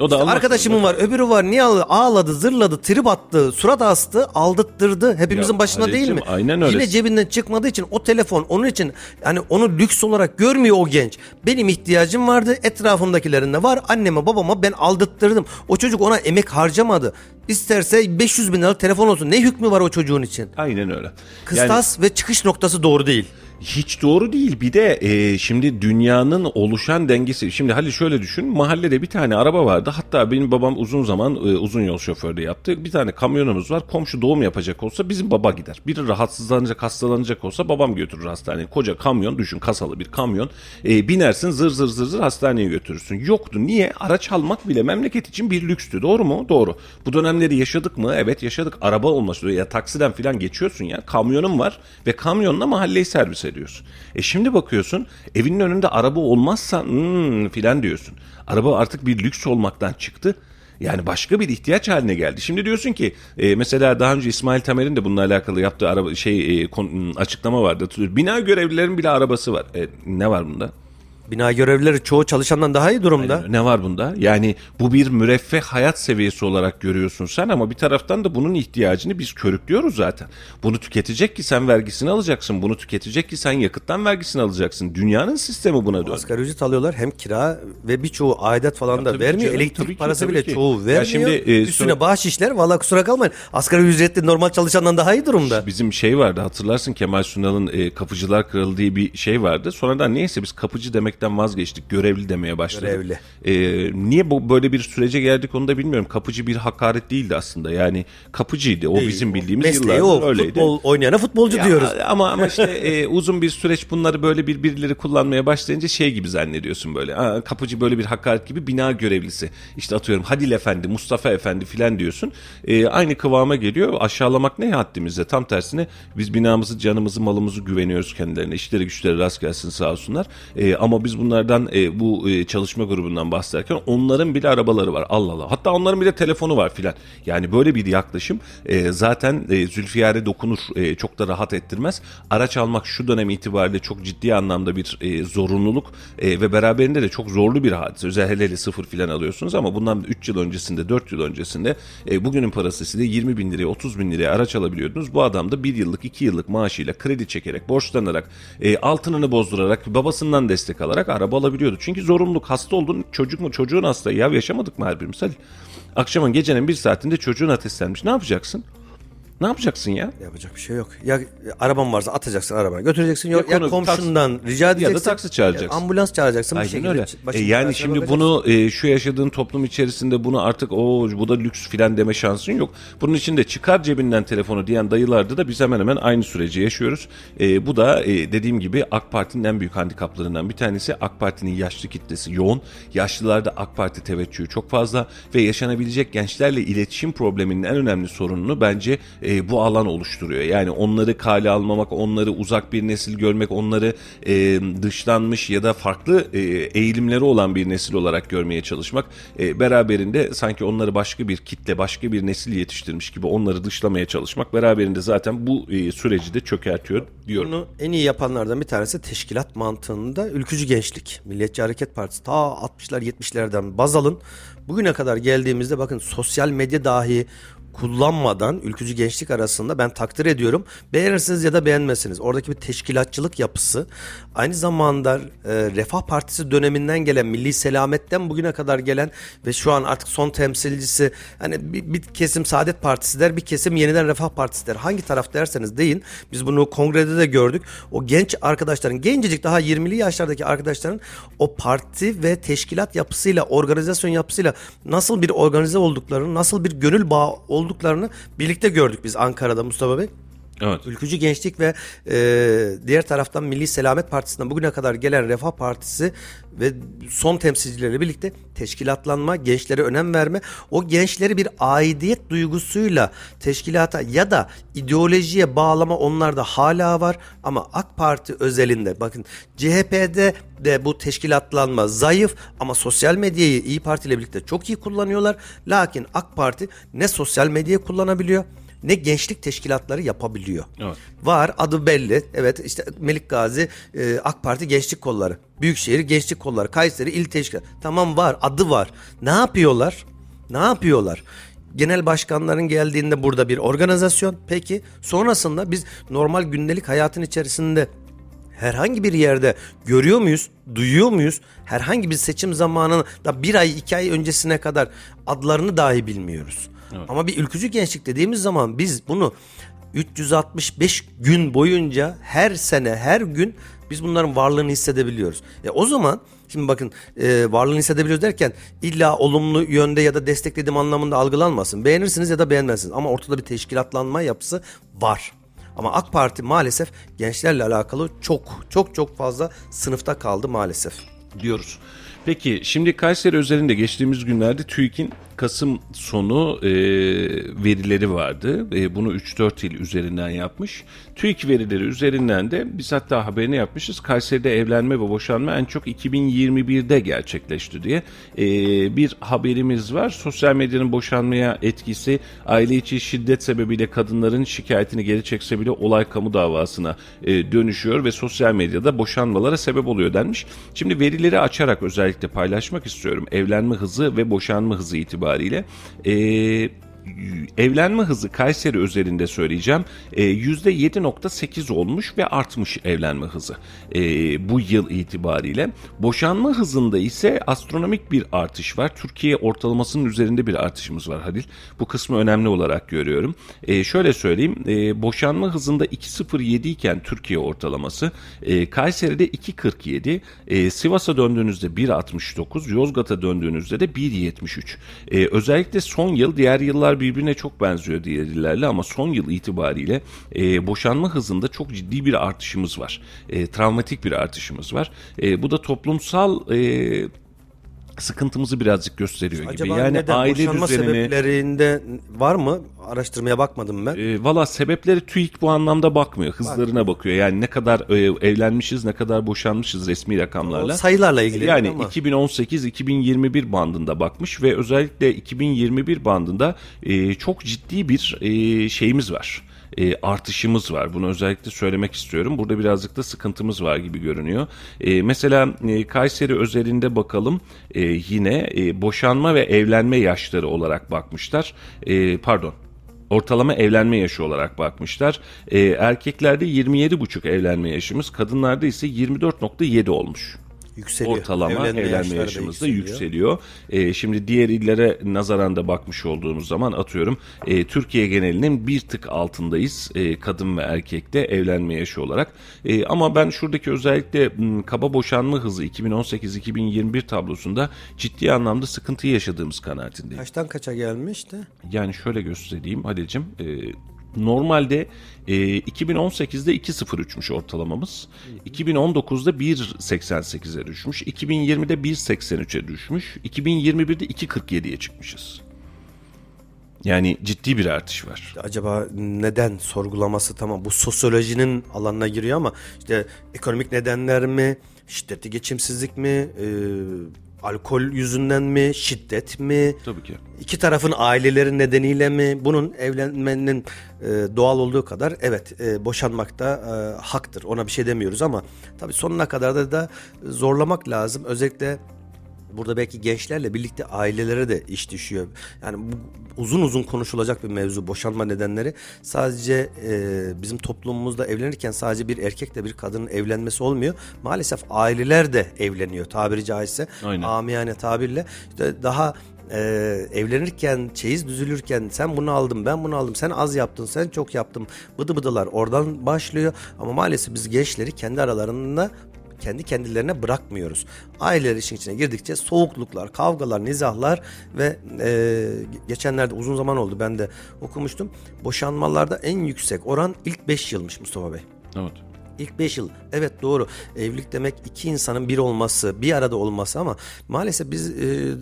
Speaker 1: O da
Speaker 2: İşte arkadaşımın var, öbürü var. Niye ağladı? Zırladı, trip attı, surat astı, aldırttırdı. Hepimizin
Speaker 1: Ya
Speaker 2: başına değil mi?
Speaker 1: Aynen öyle.
Speaker 2: Yine cebinden çıkmadığı için o telefon onun için yani onu lüks olarak görmüyor o genç. Benim ihtiyacım vardı. Etrafımdakilerin de var. Anneme babama ben aldırttırdım. O çocuk ona emek harcamadı. İsterse 500 bin liralık telefon olsun. Ne hükmü var o çocuğun için?
Speaker 1: Aynen öyle. Yani-
Speaker 2: Kıstas ve çıkış noktası doğru değil.
Speaker 1: Hiç doğru değil. Bir de e, şimdi dünyanın oluşan dengesi. Şimdi Halil şöyle düşün. Mahallede bir tane araba vardı. Hatta benim babam uzun zaman e, uzun yol şoförlüğü yaptı. Bir tane kamyonumuz var. Komşu doğum yapacak olsa bizim baba gider. Biri rahatsızlanacak, hastalanacak olsa babam götürür hastaneye. Koca kamyon düşün kasalı bir kamyon. E, binersin zır zır zır zır hastaneye götürürsün. Yoktu. Niye? Araç almak bile memleket için bir lükstü. Doğru mu? Doğru. Bu dönemleri yaşadık mı? Evet yaşadık. Araba olması ya taksiden falan geçiyorsun ya. Kamyonun var ve kamyonla mahalleyi servis ediyorsun. E şimdi bakıyorsun evinin önünde araba olmazsa hmm, filan diyorsun. Araba artık bir lüks olmaktan çıktı. Yani başka bir ihtiyaç haline geldi. Şimdi diyorsun ki e, mesela daha önce İsmail Tamer'in de bununla alakalı yaptığı araba şey e, kon- açıklama vardı. Bina görevlilerin bile arabası var. E, ne var bunda?
Speaker 2: Bina görevlileri çoğu çalışandan daha iyi durumda.
Speaker 1: Ne var bunda? Yani bu bir müreffeh hayat seviyesi olarak görüyorsun sen ama bir taraftan da bunun ihtiyacını biz körüklüyoruz zaten. Bunu tüketecek ki sen vergisini alacaksın. Bunu tüketecek ki sen yakıttan vergisini alacaksın. Dünyanın sistemi buna döndü.
Speaker 2: Asgari ücret alıyorlar hem kira ve birçoğu aidat falan da
Speaker 1: tabii ki
Speaker 2: vermiyor.
Speaker 1: canım,
Speaker 2: Elektrik
Speaker 1: ki,
Speaker 2: parası bile
Speaker 1: ki.
Speaker 2: çoğu
Speaker 1: Ya
Speaker 2: vermiyor.
Speaker 1: şimdi, e,
Speaker 2: Üstüne
Speaker 1: sonra-
Speaker 2: bahşişler valla kusura kalmayın. Asgari ücretli normal çalışandan daha iyi durumda.
Speaker 1: Bizim şey vardı hatırlarsın Kemal Sunal'ın e, Kapıcılar Kralı diye bir şey vardı. Sonradan neyse biz kapıcı demekten vazgeçtik. Görevli demeye başladık.
Speaker 2: Görevli.
Speaker 1: E, niye bu böyle bir sürece geldik onu da bilmiyorum. Kapıcı bir hakaret değildi aslında. Yani kapıcıydı. O bizim bildiğimiz
Speaker 2: Mesleği
Speaker 1: yıllardır
Speaker 2: o.
Speaker 1: öyleydi.
Speaker 2: Futbol oynayana futbolcu
Speaker 1: Ya,
Speaker 2: diyoruz.
Speaker 1: Ama ama işte e, uzun bir süreç bunları böyle bir birileri kullanmaya başlayınca şey gibi zannediyorsun böyle. Aa, kapıcı böyle bir hakaret gibi bina görevlisi. İşte atıyorum Hadil Efendi, Mustafa Efendi filan diyorsun. E, aynı kıvama geliyor. Aşağılamak ne haddimizde? Tam tersine biz binamızı, canımızı, malımızı güveniyoruz kendilerine. İşleri güçleri rast gelsin sağ olsunlar. E, ama biz bunlardan e, bu e, çalışma grubundan bahsederken onların bile arabaları var. Allah Allah. Hatta onların bile telefonu var filan. Yani böyle bir yaklaşım e, zaten e, Zülfiyar'e dokunur. E, çok da rahat ettirmez. Araç almak şu dönem itibariyle çok ciddi anlamda bir e, zorunluluk e, ve beraberinde de çok zorlu bir hadise. Özel hele hele sıfır filan alıyorsunuz ama bundan 3 yıl öncesinde 4 yıl öncesinde e, bugünün parası size 20 bin liraya 30 bin liraya araç alabiliyordunuz. Bu adam da 1 yıllık 2 yıllık maaşıyla kredi çekerek borçlanarak e, altınını bozdurarak babasından destek alarak araba alabiliyordu. Çünkü zorunluluk hasta oldun çocuk mu çocuğun hasta ya yaşamadık mı her birimiz hadi. Akşamın gecenin bir saatinde çocuğun ateşlenmiş ne yapacaksın? Ne yapacaksın ya?
Speaker 2: Yapacak bir şey yok. Ya e, araban varsa atacaksın arabana götüreceksin. Yok, ya,
Speaker 1: konu-
Speaker 2: komşundan rica edeceksin.
Speaker 1: taksi çağıracaksın.
Speaker 2: ya ambulans çağıracaksın. bir
Speaker 1: Aynen
Speaker 2: şekilde
Speaker 1: öyle. E yani şimdi bunu e, şu yaşadığın toplum içerisinde bunu artık o bu da lüks filan deme şansın yok. Bunun için de çıkar cebinden telefonu diyen dayılarda da biz hemen hemen aynı süreci yaşıyoruz. E, bu da e, dediğim gibi AK Parti'nin en büyük handikaplarından bir tanesi. AK Parti'nin yaşlı kitlesi yoğun. Yaşlılarda AK Parti teveccühü çok fazla ve yaşanabilecek gençlerle iletişim probleminin en önemli sorununu bence e, bu alan oluşturuyor. Yani onları kale almamak, onları uzak bir nesil görmek, onları e, dışlanmış ya da farklı e, eğilimleri olan bir nesil olarak görmeye çalışmak e, beraberinde sanki onları başka bir kitle, başka bir nesil yetiştirmiş gibi onları dışlamaya çalışmak beraberinde zaten bu e, süreci de çökertiyor diyorum.
Speaker 2: Bunu en iyi yapanlardan bir tanesi teşkilat mantığında ülkücü gençlik. Milliyetçi Hareket Partisi ta 60'lar 70'lerden baz alın. Bugüne kadar geldiğimizde bakın sosyal medya dahi kullanmadan ülkücü gençlik arasında ben takdir ediyorum. Beğenirsiniz ya da beğenmezsiniz. Oradaki bir teşkilatçılık yapısı aynı zamanda e, Refah Partisi döneminden gelen Milli Selamet'ten bugüne kadar gelen ve şu an artık son temsilcisi hani bir, bir kesim Saadet Partisi der bir kesim yeniden Refah Partisi der. Hangi taraf derseniz deyin. Biz bunu kongrede de gördük. O genç arkadaşların gencecik daha 20'li yaşlardaki arkadaşların o parti ve teşkilat yapısıyla organizasyon yapısıyla nasıl bir organize olduklarını nasıl bir gönül bağı olduklarını birlikte gördük biz Ankara'da Mustafa Bey.
Speaker 1: Evet.
Speaker 2: Ülkücü Gençlik ve e, diğer taraftan Milli Selamet Partisi'nden bugüne kadar gelen Refah Partisi ve son temsilcileriyle birlikte teşkilatlanma, gençlere önem verme, o gençleri bir aidiyet duygusuyla teşkilata ya da ideolojiye bağlama onlarda hala var ama AK Parti özelinde bakın CHP'de de bu teşkilatlanma zayıf ama sosyal medyayı İyi Parti ile birlikte çok iyi kullanıyorlar. Lakin AK Parti ne sosyal medyayı kullanabiliyor ne gençlik teşkilatları yapabiliyor.
Speaker 1: Evet.
Speaker 2: Var adı belli. Evet işte Melik Gazi e, AK Parti Gençlik Kolları. Büyükşehir Gençlik Kolları. Kayseri İl Teşkilat. Tamam var adı var. Ne yapıyorlar? Ne yapıyorlar? Genel başkanların geldiğinde burada bir organizasyon. Peki sonrasında biz normal gündelik hayatın içerisinde herhangi bir yerde görüyor muyuz, duyuyor muyuz? Herhangi bir seçim zamanını da bir ay, iki ay öncesine kadar adlarını dahi bilmiyoruz. Ama bir ülkücü gençlik dediğimiz zaman biz bunu 365 gün boyunca her sene her gün biz bunların varlığını hissedebiliyoruz. E o zaman şimdi bakın e, varlığını hissedebiliyoruz derken illa olumlu yönde ya da desteklediğim anlamında algılanmasın. Beğenirsiniz ya da beğenmezsiniz ama ortada bir teşkilatlanma yapısı var. Ama AK Parti maalesef gençlerle alakalı çok çok çok fazla sınıfta kaldı maalesef.
Speaker 1: diyoruz. Peki şimdi Kayseri özelinde geçtiğimiz günlerde TÜİK'in Kasım sonu e, verileri vardı. E, bunu 3-4 il üzerinden yapmış. TÜİK verileri üzerinden de biz hatta haberini yapmışız. Kayseri'de evlenme ve boşanma en çok 2021'de gerçekleşti diye e, bir haberimiz var. Sosyal medyanın boşanmaya etkisi aile içi şiddet sebebiyle kadınların şikayetini geri çekse bile olay kamu davasına e, dönüşüyor ve sosyal medyada boşanmalara sebep oluyor denmiş. Şimdi verileri açarak özellikle paylaşmak istiyorum. Evlenme hızı ve boşanma hızı itibariyle. Eee evlenme hızı Kayseri özelinde söyleyeceğim e, %7.8 olmuş ve artmış evlenme hızı e, bu yıl itibariyle. Boşanma hızında ise astronomik bir artış var. Türkiye ortalamasının üzerinde bir artışımız var Halil. Bu kısmı önemli olarak görüyorum. E, şöyle söyleyeyim e, boşanma hızında 2.07 iken Türkiye ortalaması e, Kayseri'de 2.47 e, Sivas'a döndüğünüzde 1.69 Yozgat'a döndüğünüzde de 1.73 e, özellikle son yıl diğer yıllar birbirine çok benziyor diğer illerle ama son yıl itibariyle e, boşanma hızında çok ciddi bir artışımız var. E, travmatik bir artışımız var. E, bu da toplumsal e, sıkıntımızı birazcık gösteriyor gibi.
Speaker 2: Acaba
Speaker 1: Yani
Speaker 2: neden
Speaker 1: aile
Speaker 2: boşanma
Speaker 1: düzenini
Speaker 2: sebeplerinde var mı? Araştırmaya bakmadım ben.
Speaker 1: e, valla sebepleri TÜİK bu anlamda bakmıyor. Hızlarına bakıyor. Yani ne kadar e, evlenmişiz, ne kadar boşanmışız resmi rakamlarla.
Speaker 2: O sayılarla ilgili
Speaker 1: Yani
Speaker 2: ama.
Speaker 1: 2018-2021 bandında bakmış ve özellikle 2021 bandında e, çok ciddi bir e, şeyimiz var. E, artışımız var. Bunu özellikle söylemek istiyorum. Burada birazcık da sıkıntımız var gibi görünüyor. E, mesela e, Kayseri özelinde bakalım e, yine e, boşanma ve evlenme yaşları olarak bakmışlar. E, pardon Ortalama evlenme yaşı olarak bakmışlar. E, erkeklerde 27,5 evlenme yaşımız, kadınlarda ise 24,7 olmuş
Speaker 2: yükseliyor.
Speaker 1: ortalama
Speaker 2: Evlenme
Speaker 1: evlenme, yaşımızda yükseliyor. Ee, şimdi diğer illere nazaran da bakmış olduğumuz zaman atıyorum e, Türkiye genelinin bir tık altındayız e, kadın ve erkekte evlenme yaşı olarak. E, ama ben şuradaki özellikle m, kaba boşanma hızı 2018-2021 tablosunda ciddi anlamda sıkıntı yaşadığımız kanaatindeyim.
Speaker 2: Kaçtan kaça gelmişti?
Speaker 1: Yani şöyle göstereyim Halil'cim. E, normalde e, 2018'de 2.03'müş ortalamamız. 2019'da 1.88'e düşmüş. 2020'de 1.83'e düşmüş. 2021'de 2.47'ye çıkmışız. Yani ciddi bir artış var.
Speaker 2: Acaba neden sorgulaması tamam bu sosyolojinin alanına giriyor ama işte ekonomik nedenler mi, şiddetli geçimsizlik mi, e, alkol yüzünden mi, şiddet mi?
Speaker 1: Tabii ki.
Speaker 2: İki tarafın aileleri nedeniyle mi? Bunun evlenmenin e, doğal olduğu kadar evet e, boşanmak da e, haktır. Ona bir şey demiyoruz ama tabii sonuna kadar da, da zorlamak lazım. Özellikle burada belki gençlerle birlikte ailelere de iş düşüyor. Yani bu uzun uzun konuşulacak bir mevzu boşanma nedenleri. Sadece e, bizim toplumumuzda evlenirken sadece bir erkekle bir kadının evlenmesi olmuyor. Maalesef aileler de evleniyor tabiri caizse.
Speaker 1: Aynen.
Speaker 2: Amiyane tabirle. İşte daha e, evlenirken çeyiz düzülürken sen bunu aldın ben bunu aldım sen az yaptın sen çok yaptın bıdı bıdılar oradan başlıyor ama maalesef biz gençleri kendi aralarında kendi kendilerine bırakmıyoruz. Aileler işin içine girdikçe soğukluklar, kavgalar, nizahlar ve e, geçenlerde uzun zaman oldu ben de okumuştum. Boşanmalarda en yüksek oran ilk 5 yılmış Mustafa Bey.
Speaker 1: Evet.
Speaker 2: İlk 5 yıl. Evet doğru. Evlilik demek iki insanın bir olması, bir arada olması ama maalesef biz e, e,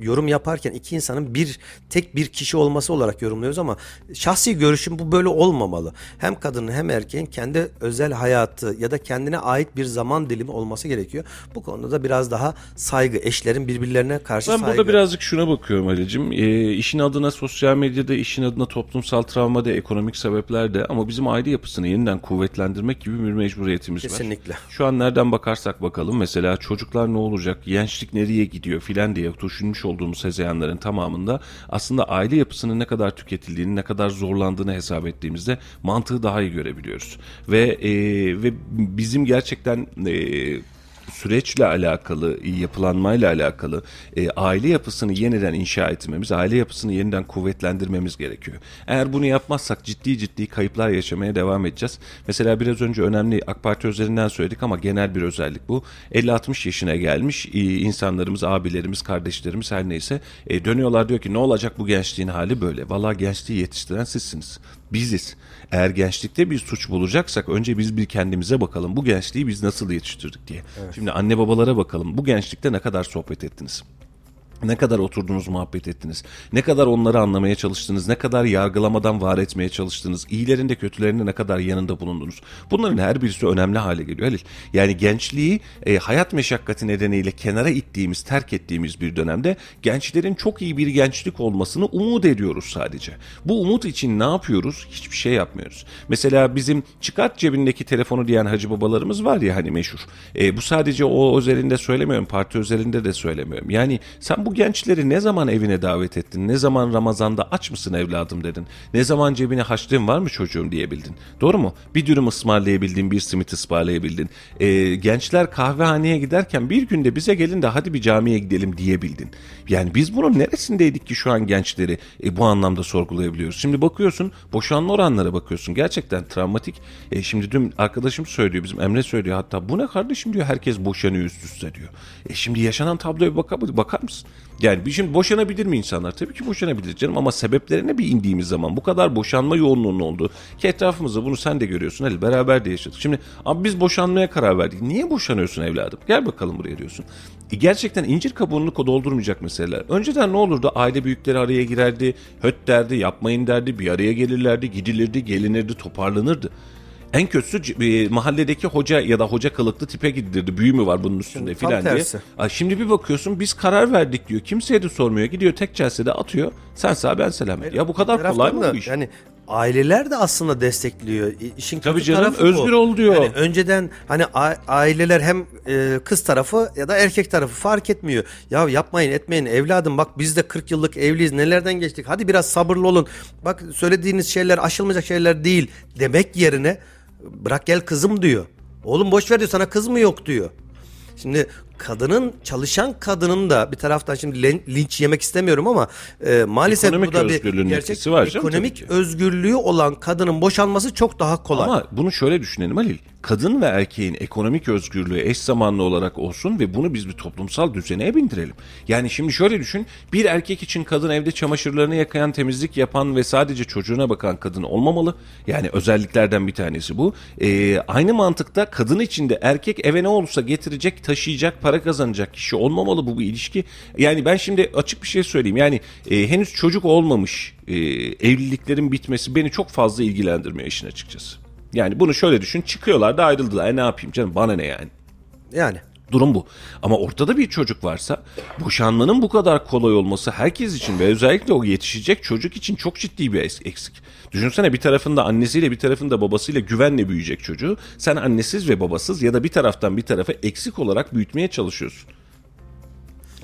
Speaker 2: yorum yaparken iki insanın bir tek bir kişi olması olarak yorumluyoruz ama şahsi görüşüm bu böyle olmamalı. Hem kadının hem erkeğin kendi özel hayatı ya da kendine ait bir zaman dilimi olması gerekiyor. Bu konuda da biraz daha saygı, eşlerin birbirlerine karşı
Speaker 1: Ben
Speaker 2: saygı.
Speaker 1: burada birazcık şuna bakıyorum Ali'cim. E, işin adına sosyal medyada, işin adına toplumsal travma da, ekonomik sebepler de ama bizim aile yapısını yeniden kuvvetlendirmek gibi bir mecburiyetimiz var.
Speaker 2: Kesinlikle.
Speaker 1: Şu an nereden bakarsak bakalım mesela çocuklar ne olacak, gençlik nereye gidiyor filan diye düşünmüş olduğumuz hezeyanların tamamında aslında aile yapısının ne kadar tüketildiğini, ne kadar zorlandığını hesap ettiğimizde mantığı daha iyi görebiliyoruz. Ve e, ve bizim gerçekten e, süreçle alakalı, yapılanmayla alakalı e, aile yapısını yeniden inşa etmemiz, aile yapısını yeniden kuvvetlendirmemiz gerekiyor. Eğer bunu yapmazsak ciddi ciddi kayıplar yaşamaya devam edeceğiz. Mesela biraz önce önemli AK Parti üzerinden söyledik ama genel bir özellik bu. 50-60 yaşına gelmiş e, insanlarımız, abilerimiz, kardeşlerimiz her neyse e, dönüyorlar diyor ki ne olacak bu gençliğin hali böyle. Valla gençliği yetiştiren sizsiniz. Biziz. Eğer gençlikte bir suç bulacaksak önce biz bir kendimize bakalım. Bu gençliği biz nasıl yetiştirdik diye. Şimdi anne babalara bakalım. Bu gençlikte ne kadar sohbet ettiniz? Ne kadar oturdunuz muhabbet ettiniz? Ne kadar onları anlamaya çalıştınız? Ne kadar yargılamadan var etmeye çalıştınız? İyilerinde kötülerinde ne kadar yanında bulundunuz? Bunların her birisi önemli hale geliyor Halil. Yani gençliği e, hayat meşakkati nedeniyle kenara ittiğimiz, terk ettiğimiz bir dönemde gençlerin çok iyi bir gençlik olmasını umut ediyoruz sadece. Bu umut için ne yapıyoruz? Hiçbir şey yapmıyoruz. Mesela bizim çıkart cebindeki telefonu diyen hacı babalarımız var ya hani meşhur. E, bu sadece o özelinde söylemiyorum, parti özelinde de söylemiyorum. Yani sen bu gençleri ne zaman evine davet ettin? Ne zaman Ramazan'da aç mısın evladım dedin? Ne zaman cebine haçlığın var mı çocuğum diyebildin? Doğru mu? Bir dürüm ısmarlayabildin, bir simit ısmarlayabildin. Ee, gençler kahvehaneye giderken bir günde bize gelin de hadi bir camiye gidelim diyebildin. Yani biz bunun neresindeydik ki şu an gençleri e, bu anlamda sorgulayabiliyoruz? Şimdi bakıyorsun boşanma oranlara bakıyorsun. Gerçekten travmatik. E, şimdi dün arkadaşım söylüyor bizim Emre söylüyor hatta bu ne kardeşim diyor herkes boşanıyor üst üste diyor. E şimdi yaşanan tabloya bakar mısın? Yani şimdi boşanabilir mi insanlar? Tabii ki boşanabilir canım ama sebeplerine bir indiğimiz zaman bu kadar boşanma yoğunluğunun olduğu ki etrafımızda bunu sen de görüyorsun Ali beraber de yaşadık. Şimdi abi biz boşanmaya karar verdik. Niye boşanıyorsun evladım? Gel bakalım buraya diyorsun. E gerçekten incir kabuğunu doldurmayacak meseleler. Önceden ne olurdu? Aile büyükleri araya girerdi, höt derdi, yapmayın derdi, bir araya gelirlerdi, gidilirdi, gelinirdi, toparlanırdı. En kötüsü e, mahalledeki hoca ya da hoca kılıklı tipe gidirdi. Büyü mü var bunun üstünde
Speaker 2: Tam
Speaker 1: filan diye.
Speaker 2: tersi.
Speaker 1: Aa, Şimdi bir bakıyorsun biz karar verdik diyor. Kimseye de sormuyor. Gidiyor tek celsede atıyor. Sen sağ ben selamet. Ya bu kadar kolay
Speaker 2: taraftan
Speaker 1: mı
Speaker 2: da
Speaker 1: bu iş?
Speaker 2: Yani aileler de aslında destekliyor. İ- İşin
Speaker 1: Tabii
Speaker 2: kötü
Speaker 1: canım,
Speaker 2: tarafı bu.
Speaker 1: özgür ol diyor.
Speaker 2: Yani önceden hani a- aileler hem e, kız tarafı ya da erkek tarafı fark etmiyor. Ya yapmayın etmeyin evladım bak biz de 40 yıllık evliyiz nelerden geçtik. Hadi biraz sabırlı olun. Bak söylediğiniz şeyler aşılmayacak şeyler değil demek yerine bırak gel kızım diyor. Oğlum boş ver diyor sana kız mı yok diyor. Şimdi kadının çalışan kadının da bir taraftan şimdi len- linç yemek istemiyorum ama e, maalesef
Speaker 1: Ekonomik
Speaker 2: bu da bir gerçek
Speaker 1: var canım,
Speaker 2: ekonomik özgürlüğü olan kadının boşanması çok daha kolay.
Speaker 1: Ama bunu şöyle düşünelim Halil. Kadın ve erkeğin ekonomik özgürlüğü eş zamanlı olarak olsun ve bunu biz bir toplumsal düzeneye bindirelim. Yani şimdi şöyle düşün. Bir erkek için kadın evde çamaşırlarını yıkayan, temizlik yapan ve sadece çocuğuna bakan kadın olmamalı. Yani özelliklerden bir tanesi bu. Ee, aynı mantıkta kadın için de erkek eve ne olursa getirecek, taşıyacak, para kazanacak kişi olmamalı bu bir ilişki. Yani ben şimdi açık bir şey söyleyeyim. Yani e, henüz çocuk olmamış e, evliliklerin bitmesi beni çok fazla ilgilendirmiyor işin açıkçası. Yani bunu şöyle düşün çıkıyorlar da ayrıldılar. E ne yapayım canım bana ne yani.
Speaker 2: Yani
Speaker 1: Durum bu. Ama ortada bir çocuk varsa boşanmanın bu kadar kolay olması herkes için ve özellikle o yetişecek çocuk için çok ciddi bir eksik. Düşünsene bir tarafında annesiyle bir tarafında babasıyla güvenle büyüyecek çocuğu. Sen annesiz ve babasız ya da bir taraftan bir tarafa eksik olarak büyütmeye çalışıyorsun.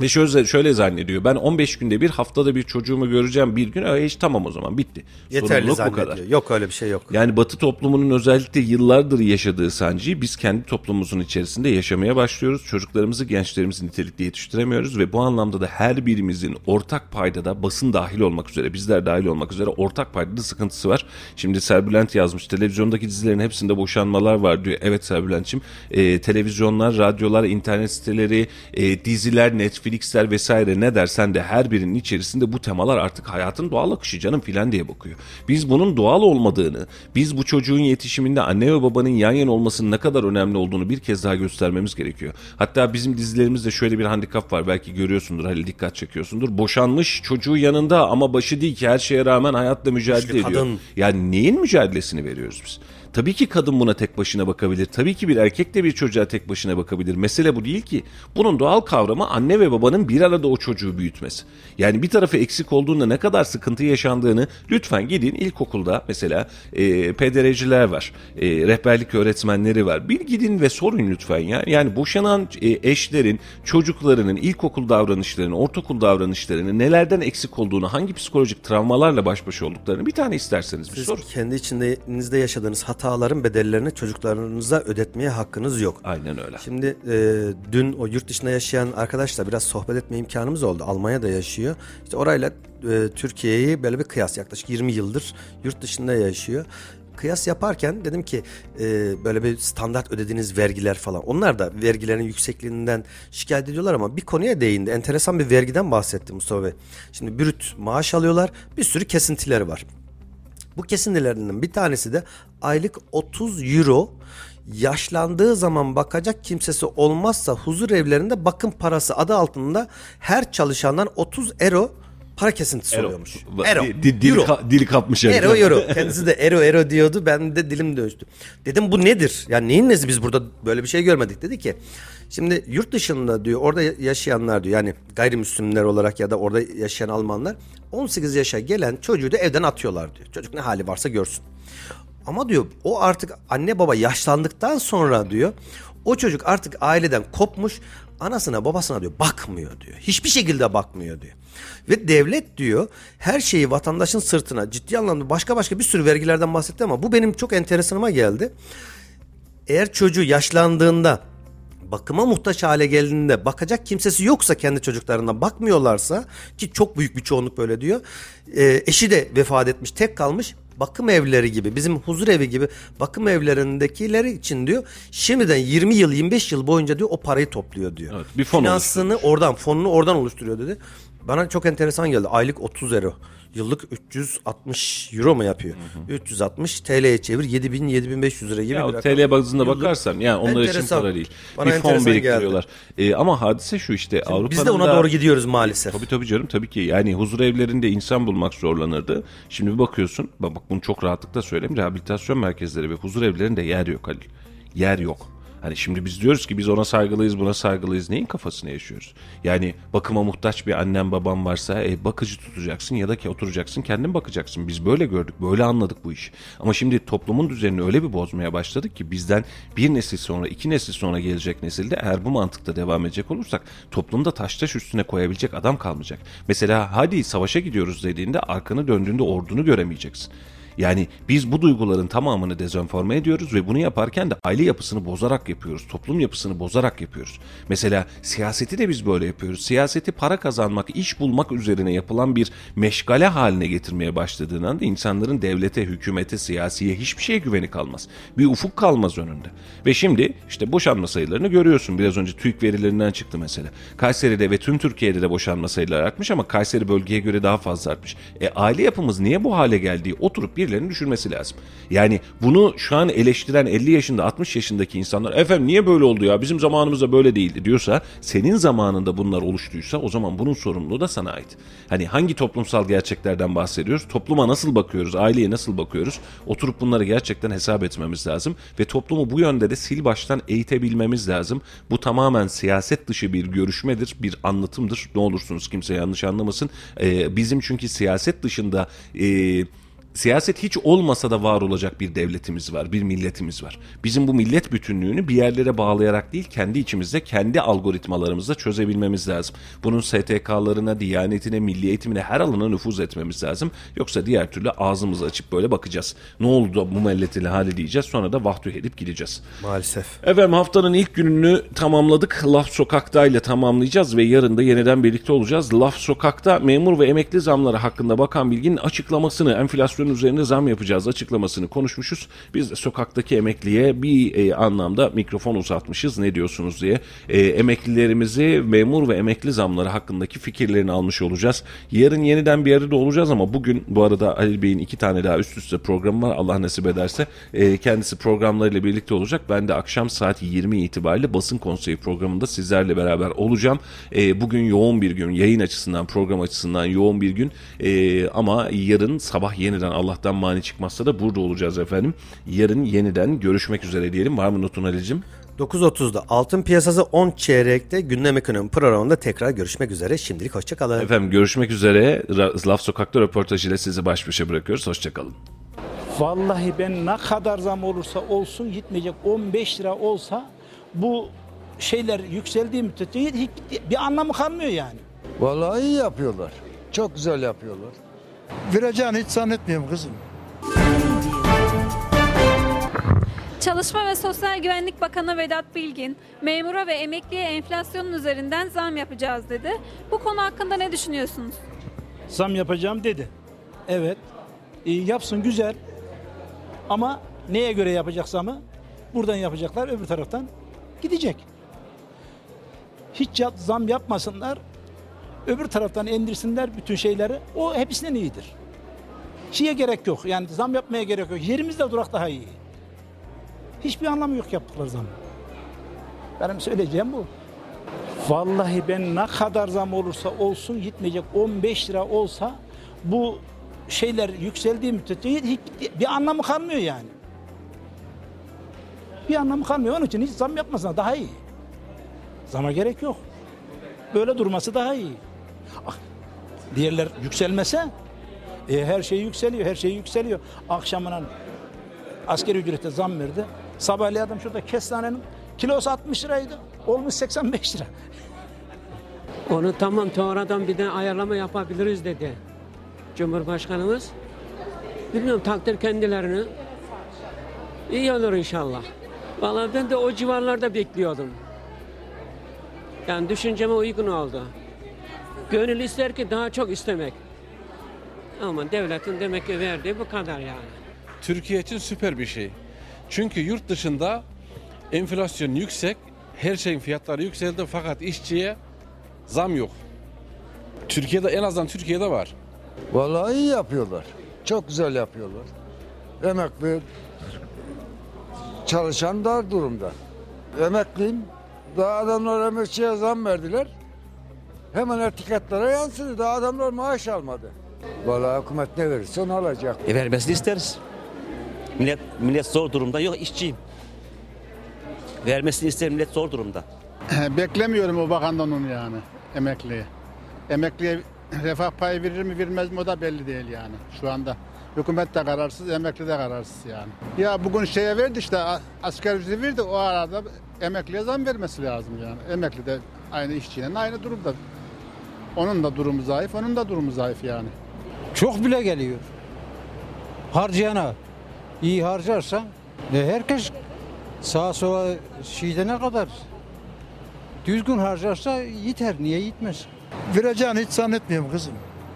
Speaker 1: Ve şöyle, şöyle zannediyor. Ben 15 günde bir haftada bir çocuğumu göreceğim bir gün. E, hiç tamam o zaman bitti.
Speaker 2: Yeterli
Speaker 1: Sorumluluk bu
Speaker 2: zannediyor.
Speaker 1: kadar.
Speaker 2: Yok öyle bir şey yok.
Speaker 1: Yani Batı toplumunun özellikle yıllardır yaşadığı sancıyı biz kendi toplumumuzun içerisinde yaşamaya başlıyoruz. Çocuklarımızı, gençlerimizi nitelikli yetiştiremiyoruz ve bu anlamda da her birimizin ortak paydada basın dahil olmak üzere, bizler dahil olmak üzere ortak paydada sıkıntısı var. Şimdi Serbülent yazmış, televizyondaki dizilerin hepsinde boşanmalar var diyor. Evet Serbülent'ciğim, e, televizyonlar, radyolar, internet siteleri, e, diziler, Netflix'ler vesaire ne dersen de her birinin içerisinde bu temalar artık hayatın doğal akışı canım filan diye bakıyor. Biz bunun doğal olmadığını, biz bu çocuğun yetişiminde anne ve babanın yan yana olmasının ne kadar önemli olduğunu bir kez daha göstermemiz gerekiyor. Hatta bizim dizilerimizde şöyle bir handikap var. Belki görüyorsundur, Halil dikkat çekiyorsundur. Boşanmış çocuğu yanında ama başı değil ki her şeye rağmen hayatla mücadele
Speaker 2: Güçlü
Speaker 1: ediyor.
Speaker 2: kadın.
Speaker 1: Yani neyin mücadelesini veriyoruz biz? Tabii ki kadın buna tek başına bakabilir. Tabii ki bir erkek de bir çocuğa tek başına bakabilir. Mesele bu değil ki. Bunun doğal kavramı anne ve babanın bir arada o çocuğu büyütmesi. Yani bir tarafı eksik olduğunda ne kadar sıkıntı yaşandığını lütfen gidin ilkokulda mesela e, PDR'ciler var. E, rehberlik öğretmenleri var. Bir gidin ve sorun lütfen ya. Yani boşanan e, eşlerin, çocuklarının ilkokul davranışlarını, ortaokul davranışlarını nelerden eksik olduğunu, hangi psikolojik travmalarla baş başa olduklarını bir tane isterseniz bir
Speaker 2: Siz
Speaker 1: sorun.
Speaker 2: kendi içinizde yaşadığınız hataların bedellerini çocuklarınıza ödetmeye hakkınız yok.
Speaker 1: Aynen öyle.
Speaker 2: Şimdi e, dün o yurt dışında yaşayan arkadaşla biraz sohbet etme imkanımız oldu. Almanya'da yaşıyor. İşte orayla e, Türkiye'yi böyle bir kıyas yaklaşık 20 yıldır yurt dışında yaşıyor. Kıyas yaparken dedim ki e, böyle bir standart ödediğiniz vergiler falan. Onlar da vergilerin yüksekliğinden şikayet ediyorlar ama bir konuya değindi. Enteresan bir vergiden bahsetti Mustafa Bey. Şimdi brüt maaş alıyorlar. Bir sürü kesintileri var. Bu kesintilerinden bir tanesi de aylık 30 euro yaşlandığı zaman bakacak kimsesi olmazsa huzur evlerinde bakım parası adı altında her çalışandan 30 euro para kesintisi oluyormuş. Ero.
Speaker 1: Di- di- dili,
Speaker 2: euro.
Speaker 1: ka- dili kapmış herif.
Speaker 2: Ero euro. Kendisi de ero ero diyordu. Ben de dilim dönüştü. Dedim bu nedir? Yani neyin nesi biz burada böyle bir şey görmedik. Dedi ki şimdi yurt dışında diyor orada yaşayanlar diyor yani gayrimüslimler olarak ya da orada yaşayan Almanlar 18 yaşa gelen çocuğu da evden atıyorlar diyor. Çocuk ne hali varsa görsün. Ama diyor o artık anne baba yaşlandıktan sonra diyor o çocuk artık aileden kopmuş anasına babasına diyor bakmıyor diyor. Hiçbir şekilde bakmıyor diyor. Ve devlet diyor her şeyi vatandaşın sırtına ciddi anlamda başka başka bir sürü vergilerden bahsetti ama bu benim çok enteresanıma geldi. Eğer çocuğu yaşlandığında bakıma muhtaç hale geldiğinde bakacak kimsesi yoksa kendi çocuklarına bakmıyorlarsa ki çok büyük bir çoğunluk böyle diyor. e, eşi de vefat etmiş tek kalmış bakım evleri gibi bizim huzur evi gibi bakım evlerindekileri için diyor şimdiden 20 yıl 25 yıl boyunca diyor o parayı topluyor diyor.
Speaker 1: Evet, bir fon
Speaker 2: Finansını oradan fonunu oradan oluşturuyor dedi. Bana çok enteresan geldi. Aylık 30 euro. Yıllık 360 euro mu yapıyor? 360 TL'ye çevir 7000 7500 lira gibi
Speaker 1: Ya
Speaker 2: bir rakam.
Speaker 1: TL bazında
Speaker 2: Yıllık.
Speaker 1: bakarsan yani onlar için
Speaker 2: Enteresan.
Speaker 1: para değil.
Speaker 2: Bana
Speaker 1: bir fon biriktiriyorlar. Ee, ama hadise şu işte Avrupa'nın
Speaker 2: Biz de ona
Speaker 1: da-
Speaker 2: doğru gidiyoruz maalesef.
Speaker 1: Tabii tabii canım tabii ki. Yani huzur evlerinde insan bulmak zorlanırdı. Şimdi bir bakıyorsun, bak bak bunu çok rahatlıkla söyleyeyim. Rehabilitasyon merkezleri ve huzur evlerinde yer yok Halil. Yer yok. Hani şimdi biz diyoruz ki biz ona saygılıyız, buna saygılıyız. Neyin kafasını yaşıyoruz? Yani bakıma muhtaç bir annem babam varsa e, bakıcı tutacaksın ya da ki oturacaksın kendin bakacaksın. Biz böyle gördük, böyle anladık bu işi. Ama şimdi toplumun düzenini öyle bir bozmaya başladık ki bizden bir nesil sonra, iki nesil sonra gelecek nesilde eğer bu mantıkta devam edecek olursak toplumda taş taş üstüne koyabilecek adam kalmayacak. Mesela hadi savaşa gidiyoruz dediğinde arkanı döndüğünde ordunu göremeyeceksin. Yani biz bu duyguların tamamını dezenforme ediyoruz ve bunu yaparken de aile yapısını bozarak yapıyoruz. Toplum yapısını bozarak yapıyoruz. Mesela siyaseti de biz böyle yapıyoruz. Siyaseti para kazanmak, iş bulmak üzerine yapılan bir meşgale haline getirmeye başladığın anda insanların devlete, hükümete, siyasiye hiçbir şeye güveni kalmaz. Bir ufuk kalmaz önünde. Ve şimdi işte boşanma sayılarını görüyorsun. Biraz önce TÜİK verilerinden çıktı mesela. Kayseri'de ve tüm Türkiye'de de boşanma sayıları artmış ama Kayseri bölgeye göre daha fazla artmış. E aile yapımız niye bu hale geldiği oturup birilerinin düşünmesi lazım. Yani bunu şu an eleştiren 50 yaşında 60 yaşındaki insanlar efendim niye böyle oldu ya bizim zamanımızda böyle değildi diyorsa senin zamanında bunlar oluştuysa o zaman bunun sorumluluğu da sana ait. Hani hangi toplumsal gerçeklerden bahsediyoruz? Topluma nasıl bakıyoruz? Aileye nasıl bakıyoruz? Oturup bunları gerçekten hesap etmemiz lazım ve toplumu bu yönde de sil baştan eğitebilmemiz lazım. Bu tamamen siyaset dışı bir görüşmedir, bir anlatımdır. Ne olursunuz kimse yanlış anlamasın. Ee, bizim çünkü siyaset dışında e, Siyaset hiç olmasa da var olacak bir devletimiz var, bir milletimiz var. Bizim bu millet bütünlüğünü bir yerlere bağlayarak değil, kendi içimizde, kendi algoritmalarımızda çözebilmemiz lazım. Bunun STK'larına, diyanetine, milli eğitimine her alana nüfuz etmemiz lazım. Yoksa diğer türlü ağzımızı açıp böyle bakacağız. Ne oldu da bu milletin hali diyeceğiz, sonra da vahdü edip gideceğiz.
Speaker 2: Maalesef.
Speaker 1: Efendim haftanın ilk gününü tamamladık. Laf Sokak'ta ile tamamlayacağız ve yarın da yeniden birlikte olacağız. Laf Sokak'ta memur ve emekli zamları hakkında Bakan Bilgin'in açıklamasını, enflasyon üzerinde zam yapacağız açıklamasını konuşmuşuz. Biz de sokaktaki emekliye bir e, anlamda mikrofon uzatmışız ne diyorsunuz diye. E, emeklilerimizi memur ve emekli zamları hakkındaki fikirlerini almış olacağız. Yarın yeniden bir arada olacağız ama bugün bu arada Ali Bey'in iki tane daha üst üste programı var. Allah nasip ederse e, kendisi programlarıyla birlikte olacak. Ben de akşam saat 20 itibariyle basın konseyi programında sizlerle beraber olacağım. E, bugün yoğun bir gün yayın açısından program açısından yoğun bir gün E, ama yarın sabah yeniden Allah'tan mani çıkmazsa da burada olacağız efendim. Yarın yeniden görüşmek üzere diyelim. Var mı notun Ali'cim?
Speaker 2: 9.30'da altın piyasası 10 çeyrekte gündem ekonomi programında tekrar görüşmek üzere. Şimdilik hoşçakalın.
Speaker 1: Efendim görüşmek üzere. Laf Sokak'ta röportajıyla sizi baş başa bırakıyoruz. Hoşçakalın.
Speaker 3: Vallahi ben ne kadar zam olursa olsun gitmeyecek 15 lira olsa bu şeyler yükseldiği müddetçe bir anlamı kalmıyor yani.
Speaker 4: Vallahi iyi yapıyorlar. Çok güzel yapıyorlar. Vereceğini hiç zannetmiyorum kızım.
Speaker 5: Çalışma ve Sosyal Güvenlik Bakanı Vedat Bilgin, memura ve emekliye enflasyonun üzerinden zam yapacağız dedi. Bu konu hakkında ne düşünüyorsunuz?
Speaker 3: Zam yapacağım dedi. Evet. iyi yapsın güzel. Ama neye göre yapacak zamı? Buradan yapacaklar öbür taraftan gidecek. Hiç yap- zam yapmasınlar. Öbür taraftan indirsinler bütün şeyleri. O hepsinden iyidir. Şeye gerek yok. Yani zam yapmaya gerek yok. Yerimizde durak daha iyi. Hiçbir anlamı yok yaptıkları zam. Benim söyleyeceğim bu. Vallahi ben ne kadar zam olursa olsun gitmeyecek 15 lira olsa bu şeyler yükseldiği müddetçe hiç bir anlamı kalmıyor yani. Bir anlamı kalmıyor. Onun için hiç zam yapmasına daha iyi. Zama gerek yok. Böyle durması daha iyi. Ah, Diğerler yükselmese e, her şey yükseliyor, her şey yükseliyor. Akşamına askeri ücrete zam verdi. Sabahleyin adam şurada kestanenin kilosu 60 liraydı. Olmuş 85 lira.
Speaker 6: Onu tamam sonradan bir de ayarlama yapabiliriz dedi. Cumhurbaşkanımız. Bilmiyorum takdir kendilerini. İyi olur inşallah. Vallahi ben de o civarlarda bekliyordum. Yani düşünceme uygun oldu. Gönül ister ki daha çok istemek. Ama devletin demek ki verdiği bu kadar yani.
Speaker 7: Türkiye için süper bir şey. Çünkü yurt dışında enflasyon yüksek, her şeyin fiyatları yükseldi fakat işçiye zam yok. Türkiye'de en azından Türkiye'de var.
Speaker 4: Vallahi iyi yapıyorlar. Çok güzel yapıyorlar. Emekli çalışan dar durumda. Emekliyim. Daha adamlar emekçiye zam verdiler. Hemen etiketlere yansıdı. Daha adamlar maaş almadı. Vallahi hükümet ne verirse onu alacak.
Speaker 8: E vermesini isteriz. Millet, millet zor durumda. Yok işçiyim. Vermesini ister millet zor durumda.
Speaker 9: Beklemiyorum o bakandan onu yani emekliye. Emekliye refah payı verir mi vermez mi o da belli değil yani şu anda. Hükümet de kararsız, emekli de kararsız yani. Ya bugün şeye verdi işte asgari ücreti verdi o arada emekliye zam vermesi lazım yani. Emekli de aynı işçinin aynı durumda. Onun da durumu zayıf, onun da durumu zayıf yani.
Speaker 10: Çok bile geliyor. Harcayana iyi harcarsan e, herkes sağa sola şeyde ne kadar düzgün harcarsa yeter. Niye yetmez?
Speaker 4: Vereceğini hiç zannetmiyorum kızım.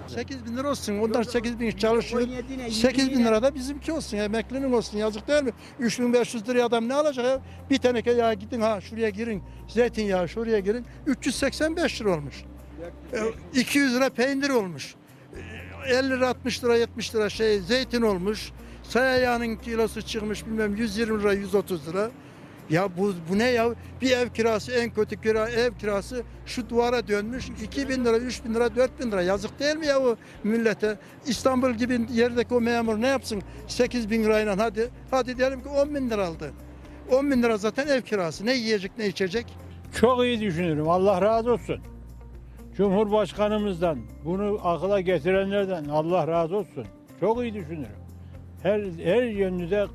Speaker 4: 8 bin lira olsun. Onlar 8 bin çalışıyor. 8 bin lira da bizimki olsun. Emeklinin olsun. Yazık değil mi? 3500 liraya adam ne alacak ya? Bir teneke yağ gidin ha şuraya girin. Zeytinyağı şuraya girin. 385 lira olmuş. E, 200 lira peynir olmuş. E, 50 lira 60 lira 70 lira şey zeytin olmuş. Saya yağının kilosu çıkmış bilmem 120 lira 130 lira. Ya bu, bu ne ya? Bir ev kirası en kötü kira ev kirası şu duvara dönmüş 2000 lira 3000 lira 4000 lira yazık değil mi ya o millete? İstanbul gibi yerdeki o memur ne yapsın 8 bin lirayla hadi hadi diyelim ki 10 bin lira aldı. 10 bin lira zaten ev kirası ne yiyecek ne içecek?
Speaker 10: Çok iyi düşünürüm. Allah razı olsun. Cumhurbaşkanımızdan bunu akla getirenlerden Allah razı olsun. Çok iyi düşünürüm. Her her yönlü de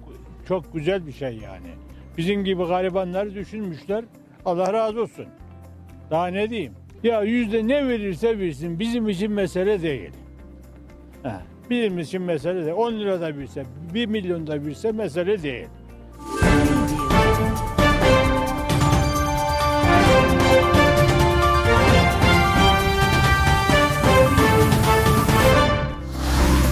Speaker 10: çok güzel bir şey yani. Bizim gibi garibanları düşünmüşler. Allah razı olsun. Daha ne diyeyim? Ya yüzde ne verirse versin bizim için mesele değil. Ha, bizim için mesele değil. 10 lira da verse, 1 milyon da verse mesele değil.